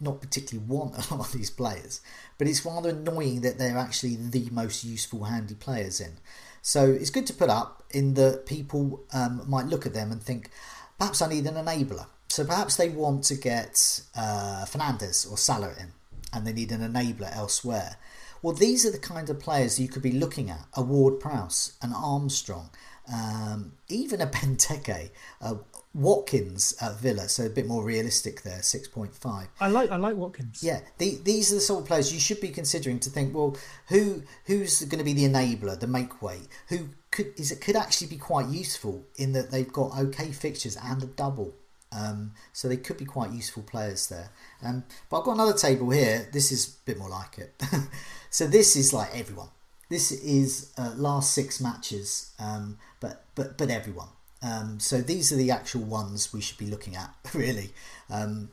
not particularly want a lot of these players, but it's rather annoying that they're actually the most useful, handy players in. So it's good to put up in that people um, might look at them and think, perhaps I need an enabler. So perhaps they want to get uh, Fernandes or Salah in, and they need an enabler elsewhere. Well, these are the kind of players you could be looking at: a Ward Prowse, an Armstrong, um, even a *laughs* Benteke, uh, Watkins at Villa, so a bit more realistic there, six point five. I like I like Watkins. Yeah, the, these are the sort of players you should be considering to think. Well, who who's going to be the enabler, the make weight? Who could is it could actually be quite useful in that they've got okay fixtures and a double. Um, so they could be quite useful players there. Um, but I've got another table here. This is a bit more like it. *laughs* so this is like everyone. This is uh, last six matches, um, but but but everyone. Um, so these are the actual ones we should be looking at, *laughs* really. Um,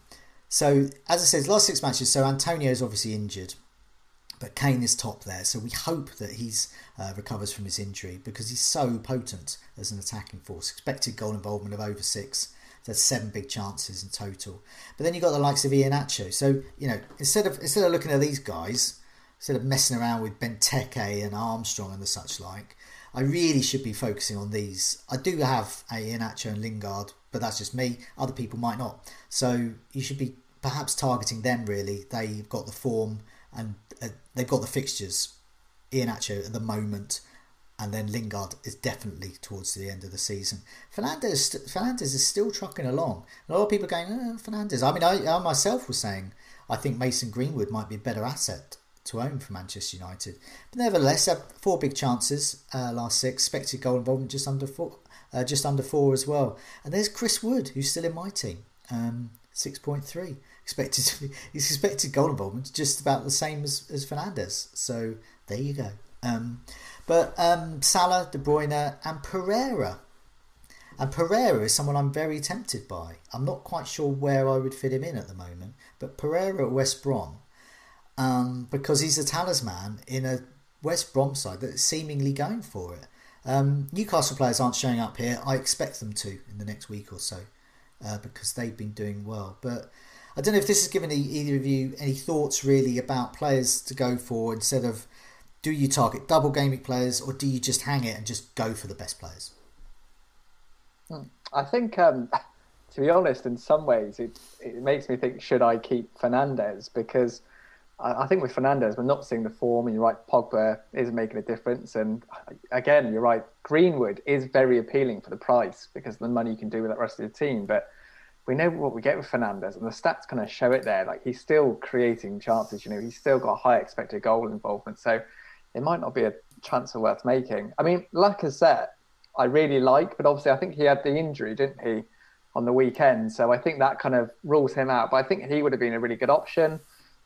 so as I said, last six matches. So Antonio is obviously injured, but Kane is top there. So we hope that he's uh, recovers from his injury because he's so potent as an attacking force. Expected goal involvement of over six. There's seven big chances in total. But then you've got the likes of Iheanacho. So you know, instead of instead of looking at these guys, instead of messing around with Benteke and Armstrong and the such like, I really should be focusing on these. I do have a Iheanacho and Lingard, but that's just me. Other people might not. So you should be perhaps targeting them really. They've got the form and uh, they've got the fixtures. Iheanacho at the moment, and then Lingard is definitely towards the end of the season. Fernandez, Fernandes is still trucking along. A lot of people going, oh, Fernandes. I mean, I, I myself was saying I think Mason Greenwood might be a better asset to own for Manchester United. But nevertheless, had four big chances uh, last six. Expected goal involvement just under four, uh, just under four as well. And there's Chris Wood, who's still in my team, um, six point three. Expected to be, *laughs* his expected goal involvement just about the same as, as Fernandes. So there you go. Um, but um, Salah, De Bruyne, and Pereira. And Pereira is someone I'm very tempted by. I'm not quite sure where I would fit him in at the moment, but Pereira at West Brom um, because he's a talisman in a West Brom side that is seemingly going for it. Um, Newcastle players aren't showing up here. I expect them to in the next week or so uh, because they've been doing well. But I don't know if this has given either of you any thoughts really about players to go for instead of do you target double gaming players or do you just hang it and just go for the best players? Hmm. I think, um, *laughs* to be honest, in some ways it, it makes me think should I keep Fernandes because I think with Fernandes, we're not seeing the form, and you're right, Pogba is making a difference. And again, you're right, Greenwood is very appealing for the price because of the money you can do with that rest of the team. But we know what we get with Fernandes, and the stats kind of show it there. Like he's still creating chances, you know, he's still got high expected goal involvement. So it might not be a transfer worth making. I mean, Lacazette, I really like, but obviously I think he had the injury, didn't he, on the weekend? So I think that kind of rules him out. But I think he would have been a really good option.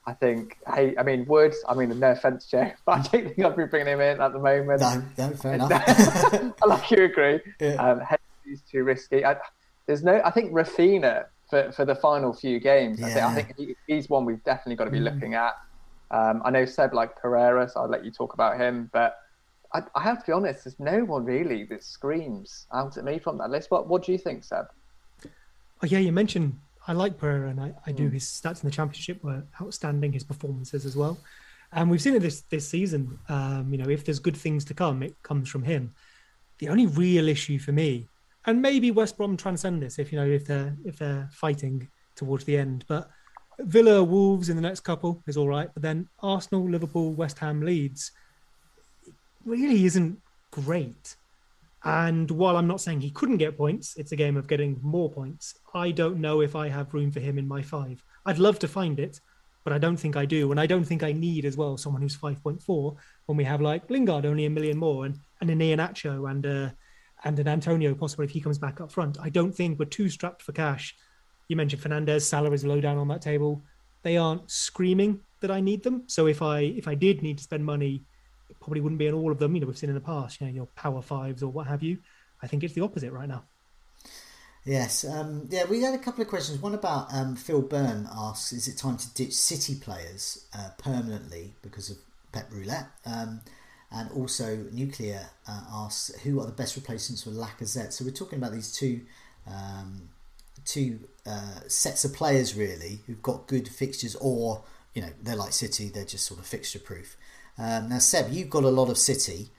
I think, hey, I mean, Wood, I mean, no offense, Joe, *laughs* but I don't think I'd be bringing him in at the moment. No, no, fair *laughs* enough. I like you agree. Yeah. Um, he's too risky. I, there's no, I think Raphinha for, for the final few games, I think, I think he, he's one we've definitely got to be Mm. looking at. Um, I know Seb like Pereira, so I'll let you talk about him, but I, I have to be honest, there's no one really that screams out at me from that list. What, what do you think, Seb? Oh yeah, you mentioned I like Pereira, and I, I do. Mm. His stats in the championship were outstanding. His performances as well, and we've seen it this this season. Um, you know, if there's good things to come, it comes from him. The only real issue for me, and maybe West Brom transcend this if you know if they're if they're fighting towards the end, but Villa Wolves in the next couple is all right, but then Arsenal, Liverpool, West Ham, Leeds really isn't great. And while I'm not saying he couldn't get points, it's a game of getting more points. I don't know if I have room for him in my five. I'd love to find it, but I don't think I do. And I don't think I need as well someone who's 5.4 when we have like Lingard only a million more and, and an Iheanacho and uh, and an Antonio possibly if he comes back up front. I don't think we're too strapped for cash. You mentioned Fernandes, Salah is low down on that table. They aren't screaming that I need them. So if I if I did need to spend money, it probably wouldn't be in all of them. You know, we've seen in the past, you know, your power fives or what have you. I think it's the opposite right now. Yes, um, yeah, we had a couple of questions. One about um, Phil Byrne asks, is it time to ditch City players uh, permanently because of Pep Roulette? Um, and also, Nuclear uh, asks, who are the best replacements for Lacazette? So we're talking about these two um, two uh, sets of players really who've got good fixtures, or you know they're like City, they're just sort of fixture proof. Um, now, Seb, you've got a lot of City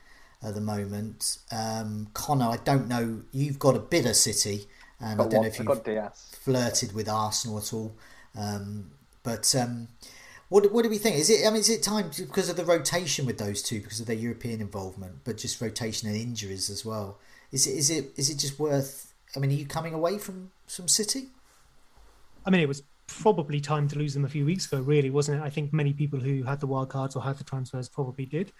at the moment. Um, Connor, I don't know. You've got a bit of City, and I don't know if you've got flirted with Arsenal at all. Um, but um, what what do we think? Is it? I mean, is it time to, because of the rotation with those two, because of their European involvement, but just rotation and injuries as well? Is it? Is it? Is it just worth? I mean, are you coming away from some City? I mean, it was probably time to lose them a few weeks ago, really, wasn't it? I think many people who had the wild cards or had the transfers probably did.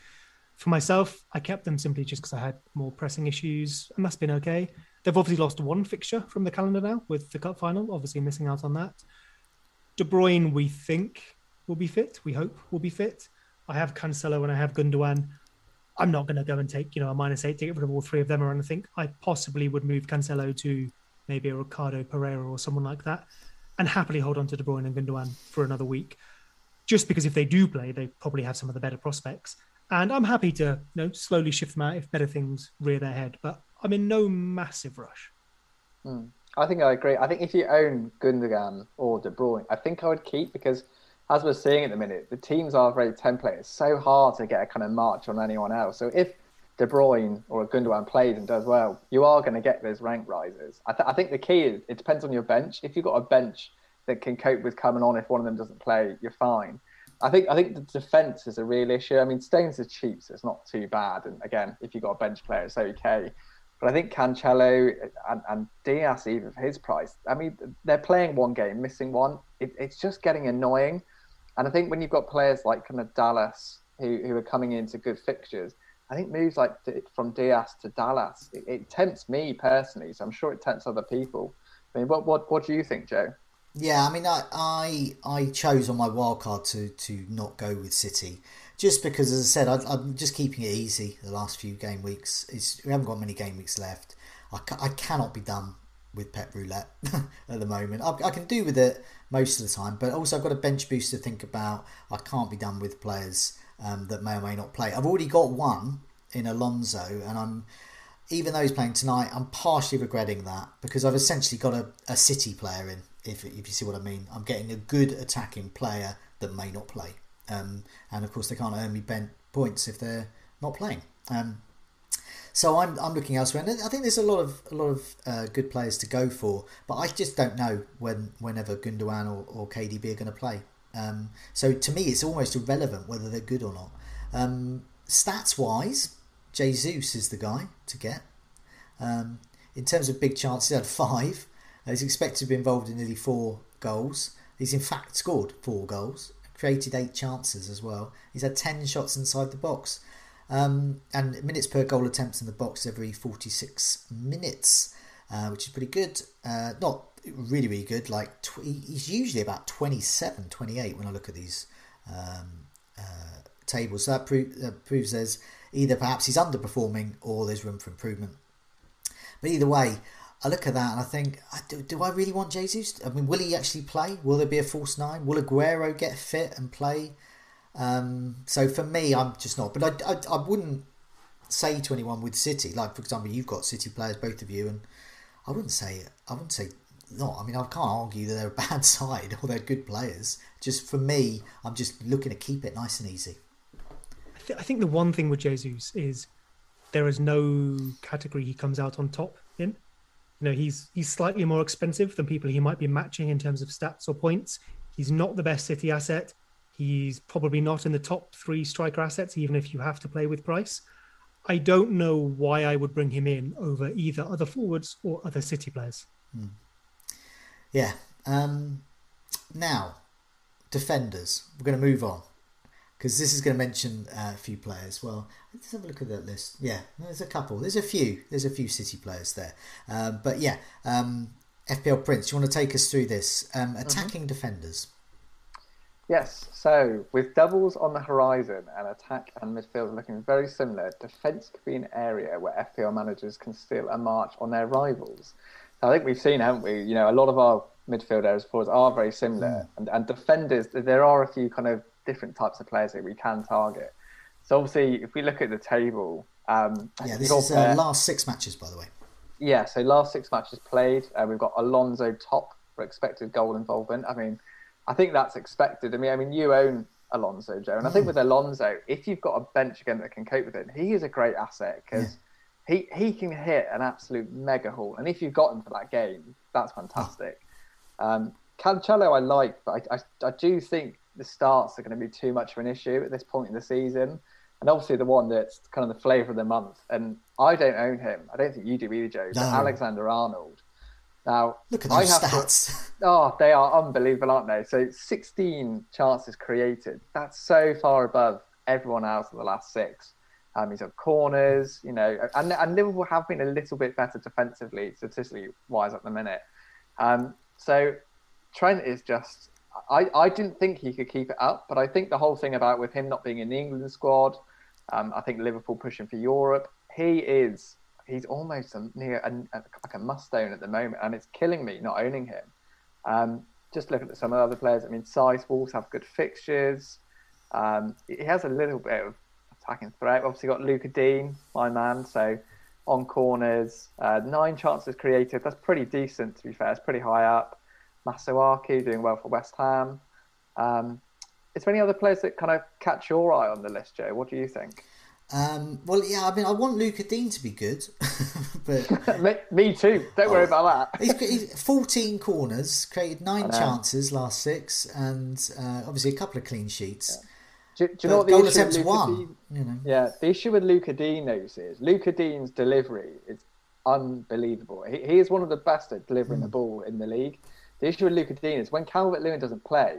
For myself, I kept them simply just because I had more pressing issues, and that's been okay. They've obviously lost one fixture from the calendar now with the cup final, obviously missing out on that. De Bruyne, we think will be fit. We hope will be fit. I have Cancelo and I have Gundogan. I'm not going to go and take you know a minus eight to get rid of all three of them or anything. I possibly would move Cancelo to maybe a Ricardo Pereira or someone like that, and happily hold on to De Bruyne and Gundogan for another week, just because if they do play, they probably have some of the better prospects. And I'm happy to you know slowly shift them out if better things rear their head, but I'm in no massive rush. Hmm. I think I agree. I think if you own Gundogan or De Bruyne, I think I would keep because, as we're seeing at the minute, the teams are very template. It's so hard to get a kind of march on anyone else. So if De Bruyne or Gundogan plays and does well, you are going to get those rank rises. I, th- I think the key is it depends on your bench. If you've got a bench that can cope with coming on, if one of them doesn't play, you're fine. I think I think the defense is a real issue. I mean, Stones is cheap, so it's not too bad. And again, if you've got a bench player, it's okay. But I think Cancelo and, and Dias, even for his price, I mean, they're playing one game, missing one. It, it's just getting annoying. And I think when you've got players like kind of Dallas who, who are coming into good fixtures, I think moves like from Dias to Dallas, it, it tempts me personally. So I'm sure it tempts other people. I mean, what what what do you think, Joe? Yeah, I mean, I I, I chose on my wild card to to not go with City, just because, as I said, I, I'm just keeping it easy. The last few game weeks, it's, we haven't got many game weeks left. I, ca- I cannot be done with Pep Roulette *laughs* at the moment. I, I can do with it most of the time, but also I've got a bench boost to think about. I can't be done with players um, that may or may not play. I've already got one in Alonso, and I'm even though he's playing tonight, I'm partially regretting that because I've essentially got a, a City player in. If, if you see what I mean, I'm getting a good attacking player that may not play, um, and of course they can't earn me points if they're not playing. Um, so I'm, I'm looking elsewhere, and I think there's a lot of a lot of uh, good players to go for, but I just don't know when whenever Gundogan or, or KDB are going to play. Um, so to me, it's almost irrelevant whether they're good or not. Um, stats wise, Jesus is the guy to get. Um, in terms of big chances, he had five. He's expected to be involved in nearly four goals. He's in fact scored four goals, created eight chances as well. He's had ten shots inside the box, um, and minutes per goal attempts in the box every forty-six minutes, uh, which is pretty good. Uh, not really, really good. Like tw- he's usually about 27, 28 when I look at these um, uh, table. So that, pro- proves there's either perhaps he's underperforming or there's room for improvement. But either way, I look at that and I think, do, do I really want Jesus? I mean, will he actually play? Will there be a false nine? Will Aguero get fit and play? Um, so for me, I'm just not. But I, I, I wouldn't say to anyone with City, like for example, you've got City players, both of you, and I wouldn't say I wouldn't say not. I mean, I can't argue that they're a *laughs* bad side or they're good players. Just for me, I'm just looking to keep it nice and easy. I, th- I think the one thing with Jesus is there is no category he comes out on top in. You know, he's he's slightly more expensive than people he might be matching in terms of stats or points. He's not the best City asset. He's probably not in the top three striker assets, even if you have to play with price. I don't know why I would bring him in over either other forwards or other City players. Hmm. Yeah. Um, now, defenders. We're going to move on because this is going to mention uh, a few players. Well, let's have a look at that list. Yeah, there's a couple. There's a few. There's a few City players there. Um, but yeah, um, FPL Prince, you want to take us through this? Um, attacking mm-hmm. defenders. Yes, so with doubles on the horizon and attack and midfield looking very similar, defence could be an area where FPL managers can steal a march on their rivals. I think we've seen, haven't we? You know, a lot of our midfield areas forwards are very similar, mm. and, and defenders. There are a few kind of different types of players that we can target. So obviously, if we look at the table, um, yeah, this is uh, last six matches, by the way. Yeah, so last six matches played, uh, we've got Alonso top for expected goal involvement. I mean, I think that's expected. I mean, I mean, you own Alonso, Joe, and I think hmm. with Alonso, if you've got a bench again that can cope with it, he is a great asset because yeah. he he can hit an absolute mega haul, and if you've got him for that game, that's fantastic. Um, Cancelo, I like, but I, I, I do think the starts are going to be too much of an issue at this point in the season. And obviously, the one that's kind of the flavour of the month, and I don't own him. I don't think you do either, Joe. No. Alexander Arnold. Now, look at those stats. To, *laughs* oh, they are unbelievable, aren't they? So, 16 chances created. That's so far above everyone else in the last six. Um, he's on corners, you know, and, and Liverpool have been a little bit better defensively, statistically wise at the minute. Um, so, Trent is just. I, I didn't think he could keep it up, but I think the whole thing about with him not being in the England squad, um, I think Liverpool pushing for Europe, he is he's almost a, near a, a, like a must-own at the moment, and it's killing me not owning him. Um, just looking at some of the other players, I mean, Saïss Wolves have good fixtures. Um, he has a little bit of attacking threat. Obviously, got Lucas Digne, my man. So on corners, uh, nine chances created. That's pretty decent, to be fair. It's pretty high up. Masuaku doing well for West Ham. Um, is there any other players that kind of catch your eye on the list, Joe? What do you think? Um, well, yeah, I mean, I want Lucas Digne to be good, *laughs* but *laughs* me, me, too. Don't worry about that. *laughs* he's, he's 14 corners, created nine chances last six, and uh, obviously a couple of clean sheets. Yeah. Do, do you know what the issue with one? you know. Yeah, the issue with Lucas Digne is Lucas Digne's delivery is unbelievable. He, he is one of the best at delivering mm. the ball in the league. The issue with Lucas Digne is when Calvert Lewin doesn't play,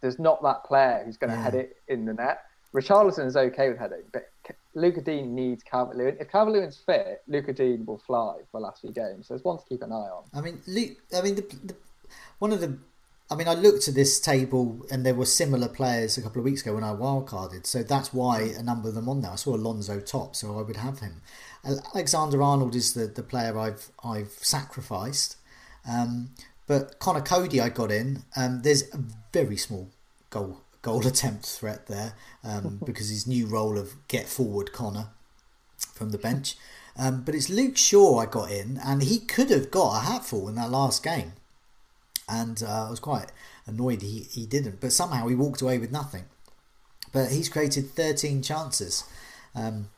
there's not that player who's going to yeah. head it in the net. Richarlison is okay with heading, but Lucas Digne needs Calvert Lewin. If Calvert Lewin's fit, Lucas Digne will fly for the last few games. So there's one to keep an eye on. I mean, Luke, I mean, the, the, one of the, I mean, I looked at this table and there were similar players a couple of weeks ago when I wildcarded. So that's why a number of them on there. I saw Alonso top, so I would have him. Alexander Arnold is the, the player I've I've sacrificed. Um, but Conor Coady I got in. Um, there's a very small goal goal attempt threat there um, *laughs* because his new role of get forward Connor from the bench. Um, but it's Luke Shaw I got in, and he could have got a hatful in that last game. And uh, I was quite annoyed he, he didn't, but somehow he walked away with nothing. But he's created 13 chances. Um,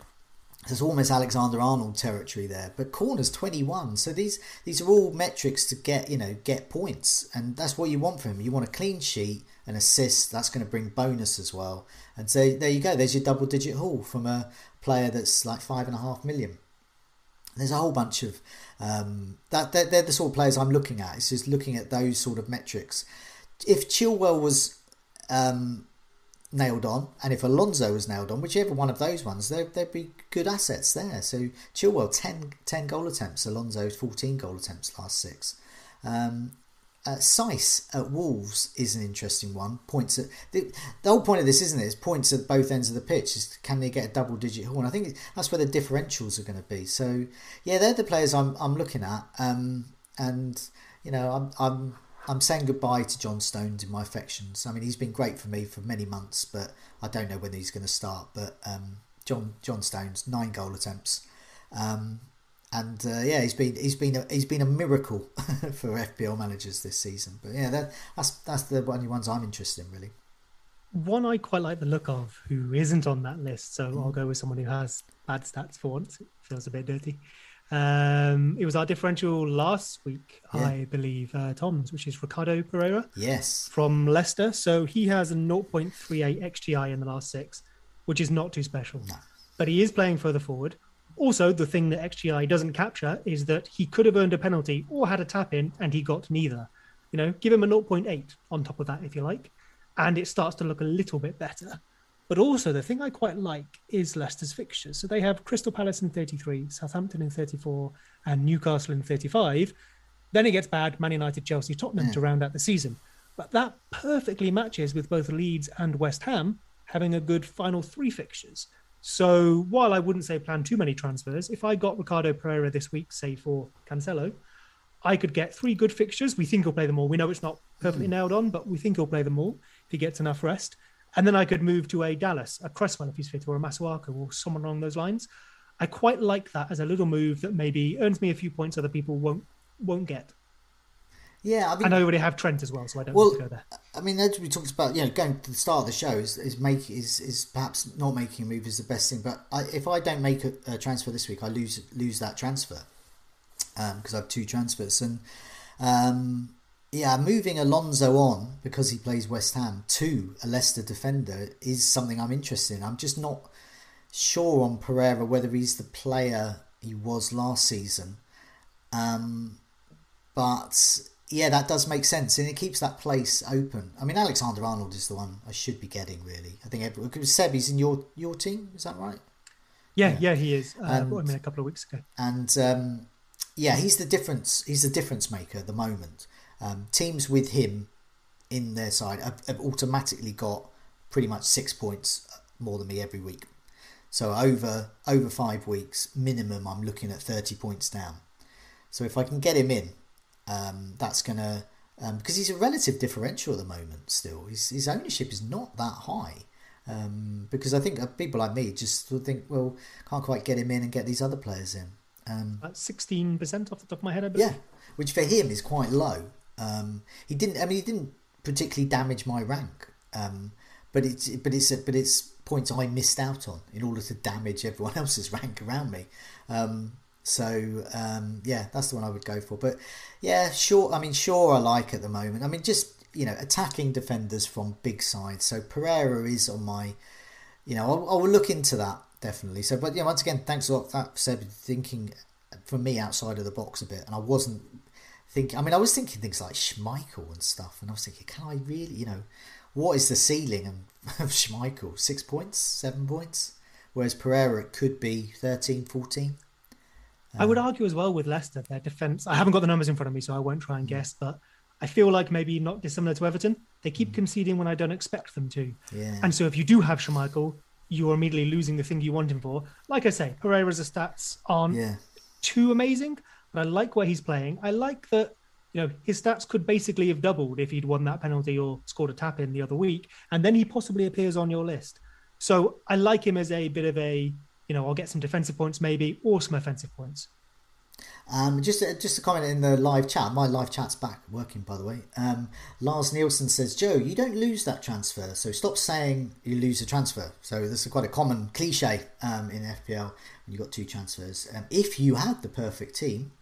it's almost Alexander Arnold territory there, but corners 21. So these these are all metrics to get you know get points, and that's what you want from him. You want a clean sheet, an assist. That's going to bring bonus as well. And so there you go. There's your double digit haul from a player that's like five and a half million. There's a whole bunch of um, that. They're, they're the sort of players I'm looking at. It's just looking at those sort of metrics. If Chilwell was um, nailed on, and if Alonso was nailed on, whichever one of those ones, there'd, there'd be good assets there. So Chilwell, 10, 10 goal attempts, Alonso, 14 goal attempts last six. Um, uh, Saïss at Wolves is an interesting one. Points at the, the whole point of this, isn't it? Is points at both ends of the pitch. Is can they get a double digit haul? I think that's where the differentials are going to be. So yeah, they're the players I'm I'm looking at. Um, and you know I'm I'm I'm saying goodbye to John Stones in my affections. I mean he's been great for me for many months, but I don't know when he's going to start. But um, John John Stones nine goal attempts. Um, and uh, yeah, he's been he's been a, he's been a miracle *laughs* for FPL managers this season. But yeah, that, that's that's the only ones I'm interested in really. One I quite like the look of, who isn't on that list, so mm. I'll go with someone who has bad stats for once. It feels a bit dirty. Um, it was our differential last week, yeah. I believe, uh, Tom's, which is Ricardo Pereira. Yes. From Leicester. So he has a 0.38 XGI in the last six, which is not too special. No. But he is playing further forward. Also, the thing that XGI doesn't capture is that he could have earned a penalty or had a tap in and he got neither. You know, give him a 0.8 on top of that if you like, and it starts to look a little bit better. But also, the thing I quite like is Leicester's fixtures. So they have Crystal Palace in 33, Southampton in 34, and Newcastle in 35. Then it gets bad Man United, Chelsea, Tottenham yeah. to hmm. round out the season. But that perfectly matches with both Leeds and West Ham having a good final three fixtures. So while I wouldn't say plan too many transfers, if I got Ricardo Pereira this week, say for Cancelo, I could get three good fixtures. We think he'll play them all. We know it's not perfectly hmm. nailed on, but we think he'll play them all if he gets enough rest. And then I could move to a Dallas, a Cresswell if he's fit, or a Masuaku, or someone along those lines. I quite like that as a little move that maybe earns me a few points other people won't won't get. Yeah, I mean, and I already have Trent as well, so I don't well, need to go there. I mean, as we talked about, you know, going to the start of the show is is make is, is perhaps not making a move is the best thing. But I, if I don't make a, a, transfer this week, I lose lose that transfer because um, I have two transfers, and um, yeah, moving Alonso on because he plays West Ham to a Leicester defender is something I'm interested in. I'm just not sure on Pereira whether he's the player he was last season. Um, but yeah, that does make sense, and it keeps that place open. I mean, Alexander Arnold is the one I should be getting. Really, I think everyone, because Seb, he's in your your team. Is that right? Yeah, yeah, yeah he is. Uh, I mean, a couple of weeks ago. And um, yeah, he's the difference. He's the difference maker at the moment. Um, teams with him in their side have, have automatically got pretty much six points more than me every week. So over over five weeks minimum, I'm looking at thirty points down. So if I can get him in, um, that's going to um, because he's a relative differential at the moment. Still, his his ownership is not that high. Um, because I think uh, people like me just think, well, can't quite get him in and get these other players in. Um, sixteen percent off the top of my head, I believe. Yeah, which for him is quite low. Um, he didn't. I mean, he didn't particularly damage my rank. Um, but it's but it's but it's points I missed out on in order to damage everyone *laughs* else's rank around me. Um, so um, yeah, that's the one I would go for. But yeah, sure. I mean, sure, I like at the moment. I mean, just you know, attacking defenders from big sides. So Pereira is on my, you know, I, I will look into that definitely. So, but yeah, once again, thanks a lot. That said, thinking for me outside of the box a bit, and I wasn't thinking. I mean, I was thinking things like Schmeichel and stuff, and I was thinking, can I really, you know, what is the ceiling of *laughs* Schmeichel? Six points, seven points, whereas Pereira it could be 13, 14. I would argue as well with Leicester, their defence. I haven't got the numbers in front of me, so I won't try and guess, but I feel like maybe not dissimilar to Everton. They keep mm. conceding when I don't expect them to. Yeah. And so if you do have Schmeichel, you're immediately losing the thing you want him for. Like I say, Pereira's stats aren't yeah. too amazing, but I like where he's playing. I like that you know his stats could basically have doubled if he'd won that penalty or scored a tap in the other week, and then he possibly appears on your list. So I like him as a bit of a you know, I'll get some defensive points maybe or some offensive points. Um, just just a comment in the live chat. My live chat's back working, by the way. Um, Lars Nielsen says, "Joe, you don't lose that transfer, so stop saying you lose a transfer." So this is quite a common cliche um, in FPL when you got two transfers. Um, if you had the perfect team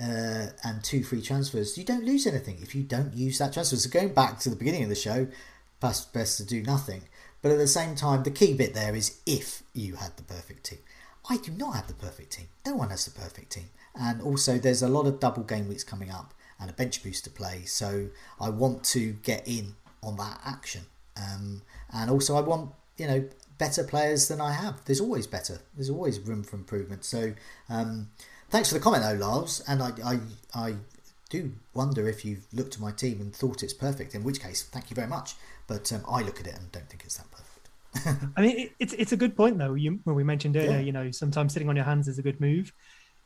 uh, and two free transfers, you don't lose anything if you don't use that transfer. So going back to the beginning of the show, best best to do nothing. But at the same time, the key bit there is if you had the perfect team. I do not have the perfect team. No one has the perfect team. And also, there's a lot of double game weeks coming up and a bench boost to play. So I want to get in on that action. Um, and also, I want, you know, better players than I have. There's always better. There's always room for improvement. So um, thanks for the comment, though, Lars. And I, I, I do wonder if you've looked at my team and thought it's perfect. In which case, thank you very much. But um, I look at it and don't think it's that perfect. *laughs* I mean, it's it's a good point though. You, when we mentioned earlier, yeah. you know, sometimes sitting on your hands is a good move.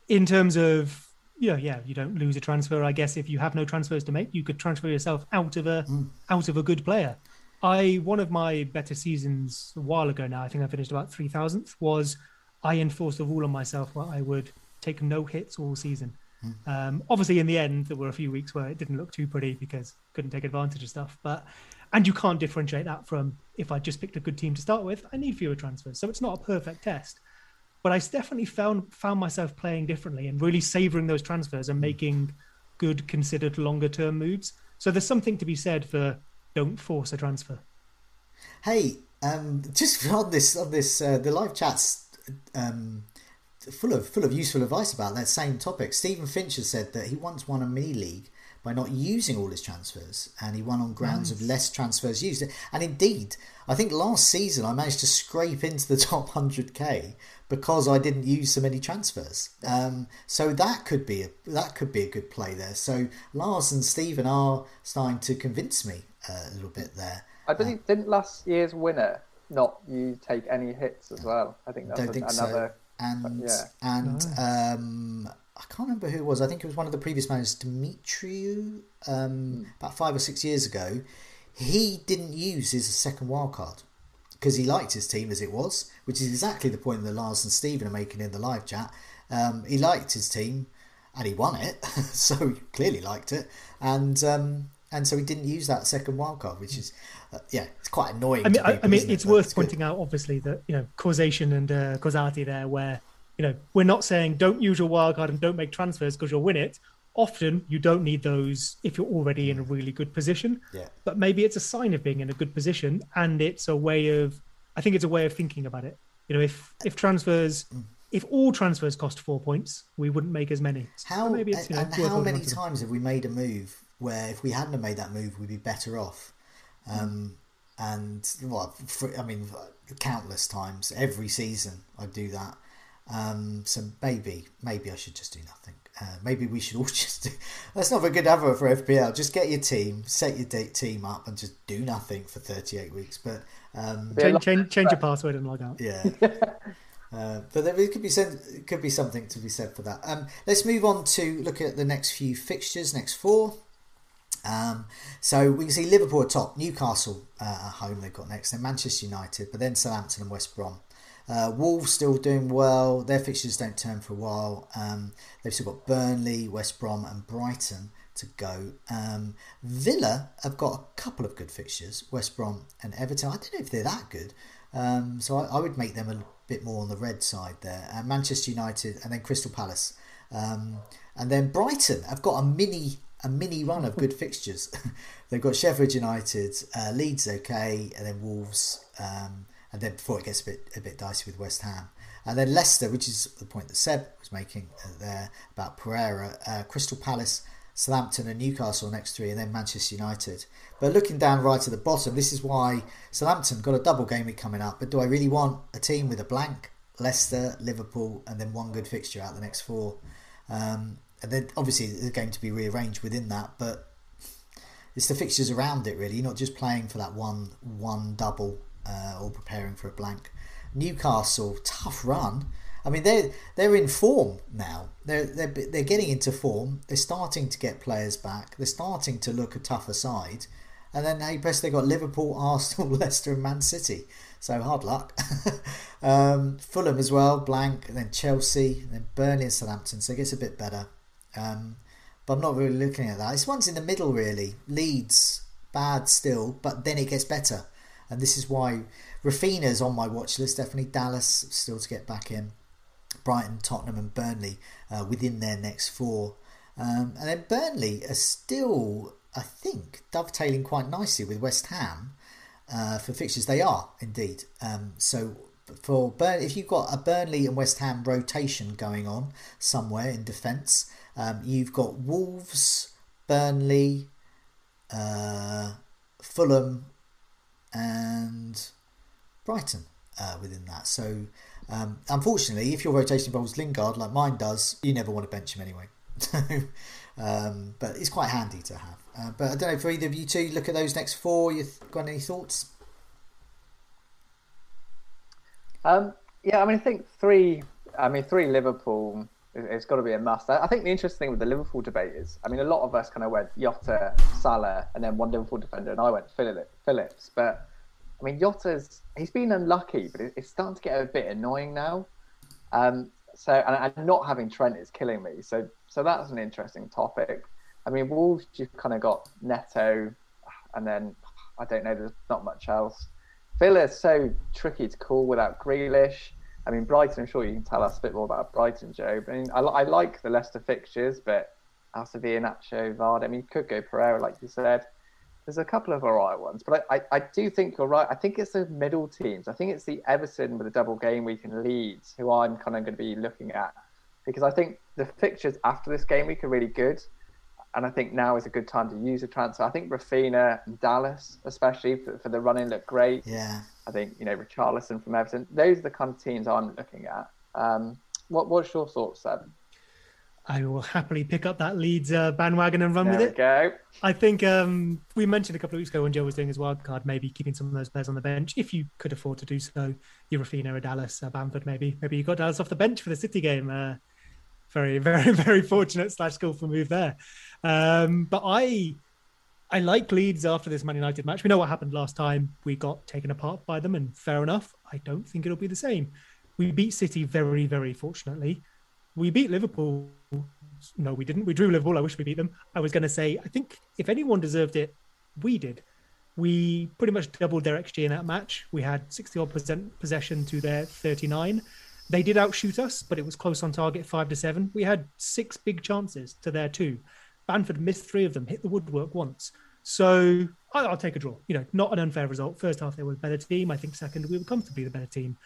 In terms of yeah, yeah, you don't lose a transfer. I guess if you have no transfers to make, you could transfer yourself out of a mm. out of a good player. I one of my better seasons a while ago now. I think I finished about three thousandth. Was I enforced a rule on myself where I would take no hits all season. Mm. Um, obviously, in the end, there were a few weeks where it didn't look too pretty because couldn't take advantage of stuff. But and you can't differentiate that from if I just picked a good team to start with, I need fewer transfers. So it's not a perfect test. But I definitely found found myself playing differently and really savouring those transfers and making good, considered longer term moves. So there's something to be said for don't force a transfer. Hey, um, just *laughs* on this on this uh, the live chats um, full of full of useful advice about that same topic. Stephen Finch has said that he once won a mini league by not using all his transfers, and he won on grounds nice. of less transfers used. And indeed, I think last season I managed to scrape into the *laughs* top hundred k because I didn't use so many transfers. Um, so that could be a that could be a good play there. So Lars and Stephen are starting to convince me uh, a little bit there. I believe uh, didn't last year's winner not you take any hits as well. I think that's don't think another. So. And yeah. and um, I can't remember who it was. I think it was one of the previous managers, Dimitriou, um, mm. about five or six years ago. He didn't use his second wild card because he liked his team as it was, which is exactly the point that Lars and Stephen are making in the live chat. Um, he liked his team and he won it, *laughs* so he clearly liked it, and um, and so he didn't use that second wild card, which is uh, yeah, it's quite annoying. I mean, people, I, mean, it's it? worth it's pointing good. out obviously that you know causation and uh, causality there, where you know we're not saying don't use your wild card and don't make transfers because you'll win it. Often you don't need those if you're already in a really good position. Yeah. But maybe it's a sign of being in a good position, and it's a way of I think it's a way of thinking about it. You know, if if transfers. Mm if all transfers cost four points, we wouldn't make as many. How so maybe it's, you know, and how many times have we made a move where if we hadn't made that move, we'd be better off. Um, and well, for, I mean, countless times every season I do that. Um, so maybe, maybe I should just do nothing. Uh, maybe we should *laughs* all just do. That's not a good advert for FPL. Just get your team, set your date team up, and just do nothing for 38 weeks. But um, change, change, change your password and log out. Yeah. *laughs* Uh, but there could be some, could be something to be said for that. Um, let's move on to look at the next few fixtures, next four. Um, so we can see Liverpool at top, Newcastle uh, at home they've got next, then Manchester United, but then Southampton and West Brom. Uh, Wolves still doing well. Their fixtures don't turn for a while. Um, they've still got Burnley, West Brom, and Brighton to go. Um, Villa have got a couple of good fixtures. West Brom and Everton. I don't know if they're that good. Um, so I, I, would make them a bit more on the red side there. Uh, Manchester United and then Crystal Palace. Um, and then Brighton have got a mini a mini run of good fixtures. *laughs* They've got Sheffield United, uh, Leeds okay, and then Wolves, um, and then before it gets a bit a bit dicey with West Ham, and then Leicester, which is the point that Seb was making uh, there about Pereira, uh, Crystal Palace, Southampton, and Newcastle next three, and then Manchester United. But looking down right at the bottom, this is why Southampton got a double game week coming up. But do I really want a team with a blank? Leicester, Liverpool, and then one good fixture out the next four. Um, and then obviously the game to be rearranged within that, but it's the fixtures around it really. You're not just playing for that one one double uh, or preparing for a blank. Newcastle, tough run. I mean, they're they're in form now. They're they're they're getting into form. They're starting to get players back. They're starting to look a tougher side. And then hey, press they got Liverpool, *laughs* Arsenal, Leicester, and Man City. So hard luck. *laughs* um, Fulham as well, blank. And then Chelsea, and then Burnley and Southampton. So it gets a bit better. Um, but I'm not really looking at that. It's one's in the middle, really. Leeds, bad still, but then it gets better. And this is why Raphinha's on my watch list. Definitely Dallas still to get back in. Brighton, Tottenham, and Burnley uh, within their next four. Um, and then Burnley are still, I think, dovetailing quite nicely with West Ham uh, for fixtures. They are indeed. Um, so for Burn, if you've got a Burnley and West Ham rotation going on somewhere in defence, um, you've got Wolves, Burnley, uh, Fulham, and Brighton uh, within that. So, um, unfortunately, if your rotation involves Lingard like mine does, you never want to bench him anyway. *laughs* um, but it's quite handy to have. Uh, but I don't know for either of you two. Look at those next four. You got any thoughts? Um, yeah, I mean, I think three. I mean, three Liverpool. It's got to be a must. I think the interesting thing with the Liverpool debate is, I mean, a lot of us kind of went Jota, Salah, and then one Liverpool defender, and I went Phillips. But I mean, Jota's he's been unlucky, but it's starting to get a bit annoying now. Um, so, and, and not having Trent is killing me. So, so that's an interesting topic. I mean, Wolves, you've kind of got Neto, and then I don't know, there's not much else. Villa is so tricky to call without Grealish. I mean, Brighton, I'm sure you can tell us a bit more about Brighton, Joe. I mean, I, I like the Leicester fixtures, but Alcevir, Nacho, Vard, I mean, you could go Pereira, like you said. There's a couple of alright ones, but I, I, I, do think you're right. I think it's the middle teams. I think it's the Everton with a double game week and Leeds who I'm kind of going to be looking at because I think the fixtures after this game week are really good and I think now is a good time to use a transfer. I think Raphinha and Dallas, especially for, for the running, look great. Yeah. I think you know Richarlison from Everton. Those are the kind of teams I'm looking at. Um, what What's your thoughts, Seb? I will happily pick up that Leeds uh, bandwagon and run there with it. Go. I think um, we mentioned a couple of weeks ago when Joe was doing his wild card, maybe keeping some of those players on the bench if you could afford to do so. Or Dallas, uh, Bamford, maybe. Maybe you got Dallas off the bench for the City game. Uh, very, *laughs* very, very fortunate slash skillful move there. Um, but I, I like Leeds after this Man United match. We know what happened last time. We got taken apart by them, and fair enough. I don't think it'll be the same. We beat City very, very fortunately. We beat Liverpool. No, we didn't. We drew Liverpool. I wish we beat them. I was going to say, I think if anyone deserved it, we did. We pretty much doubled their XG in that match. We had 60 odd percent possession to their 39. They did outshoot us, but it was close on target, five to seven. We had six big chances to their two. Bamford missed three of them, hit the woodwork once. So I'll take a draw. You know, not an unfair result. First half they were a better team. I think second we were comfortably the better team.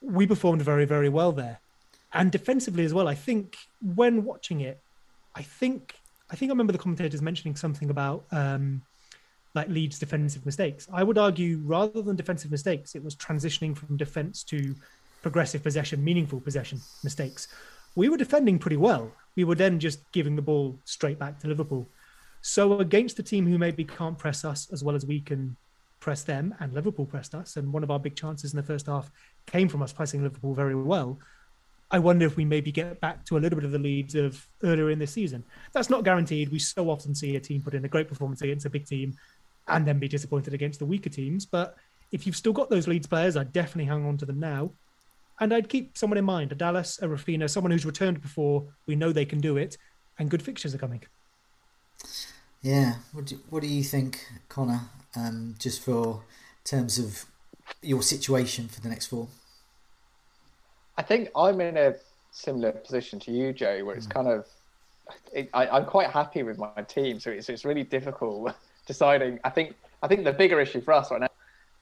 We performed very, very well there, and defensively as well. I think when watching it, I think I think I remember the commentators mentioning something about um, like Leeds' defensive mistakes. I would argue rather than defensive mistakes, it was transitioning from defense to progressive possession, meaningful possession mistakes. We were defending pretty well. We were then just giving the ball straight back to Liverpool. So against a team who maybe can't press us as well as we can press them, and Liverpool pressed us, and one of our big chances in the first half came from us pressing Liverpool very well. I wonder if we maybe get back to a little bit of the Leeds of earlier in this season. That's not guaranteed. We so often see a team put in a great performance against a big team and then be disappointed against the weaker teams. But if you've still got those Leeds players, I'd definitely hang on to them now. And I'd keep someone in mind, a Dallas, a Raphinha, someone who's returned before. We know they can do it, and good fixtures are coming. Yeah. What do, what do you think, Connor? Um, just for terms of your situation for the next four. I think I'm in a similar position to you, Joe, where it's mm. kind of it, I, am quite happy with my team, so it's it's really difficult *laughs* deciding. I think I think the bigger issue for us right now,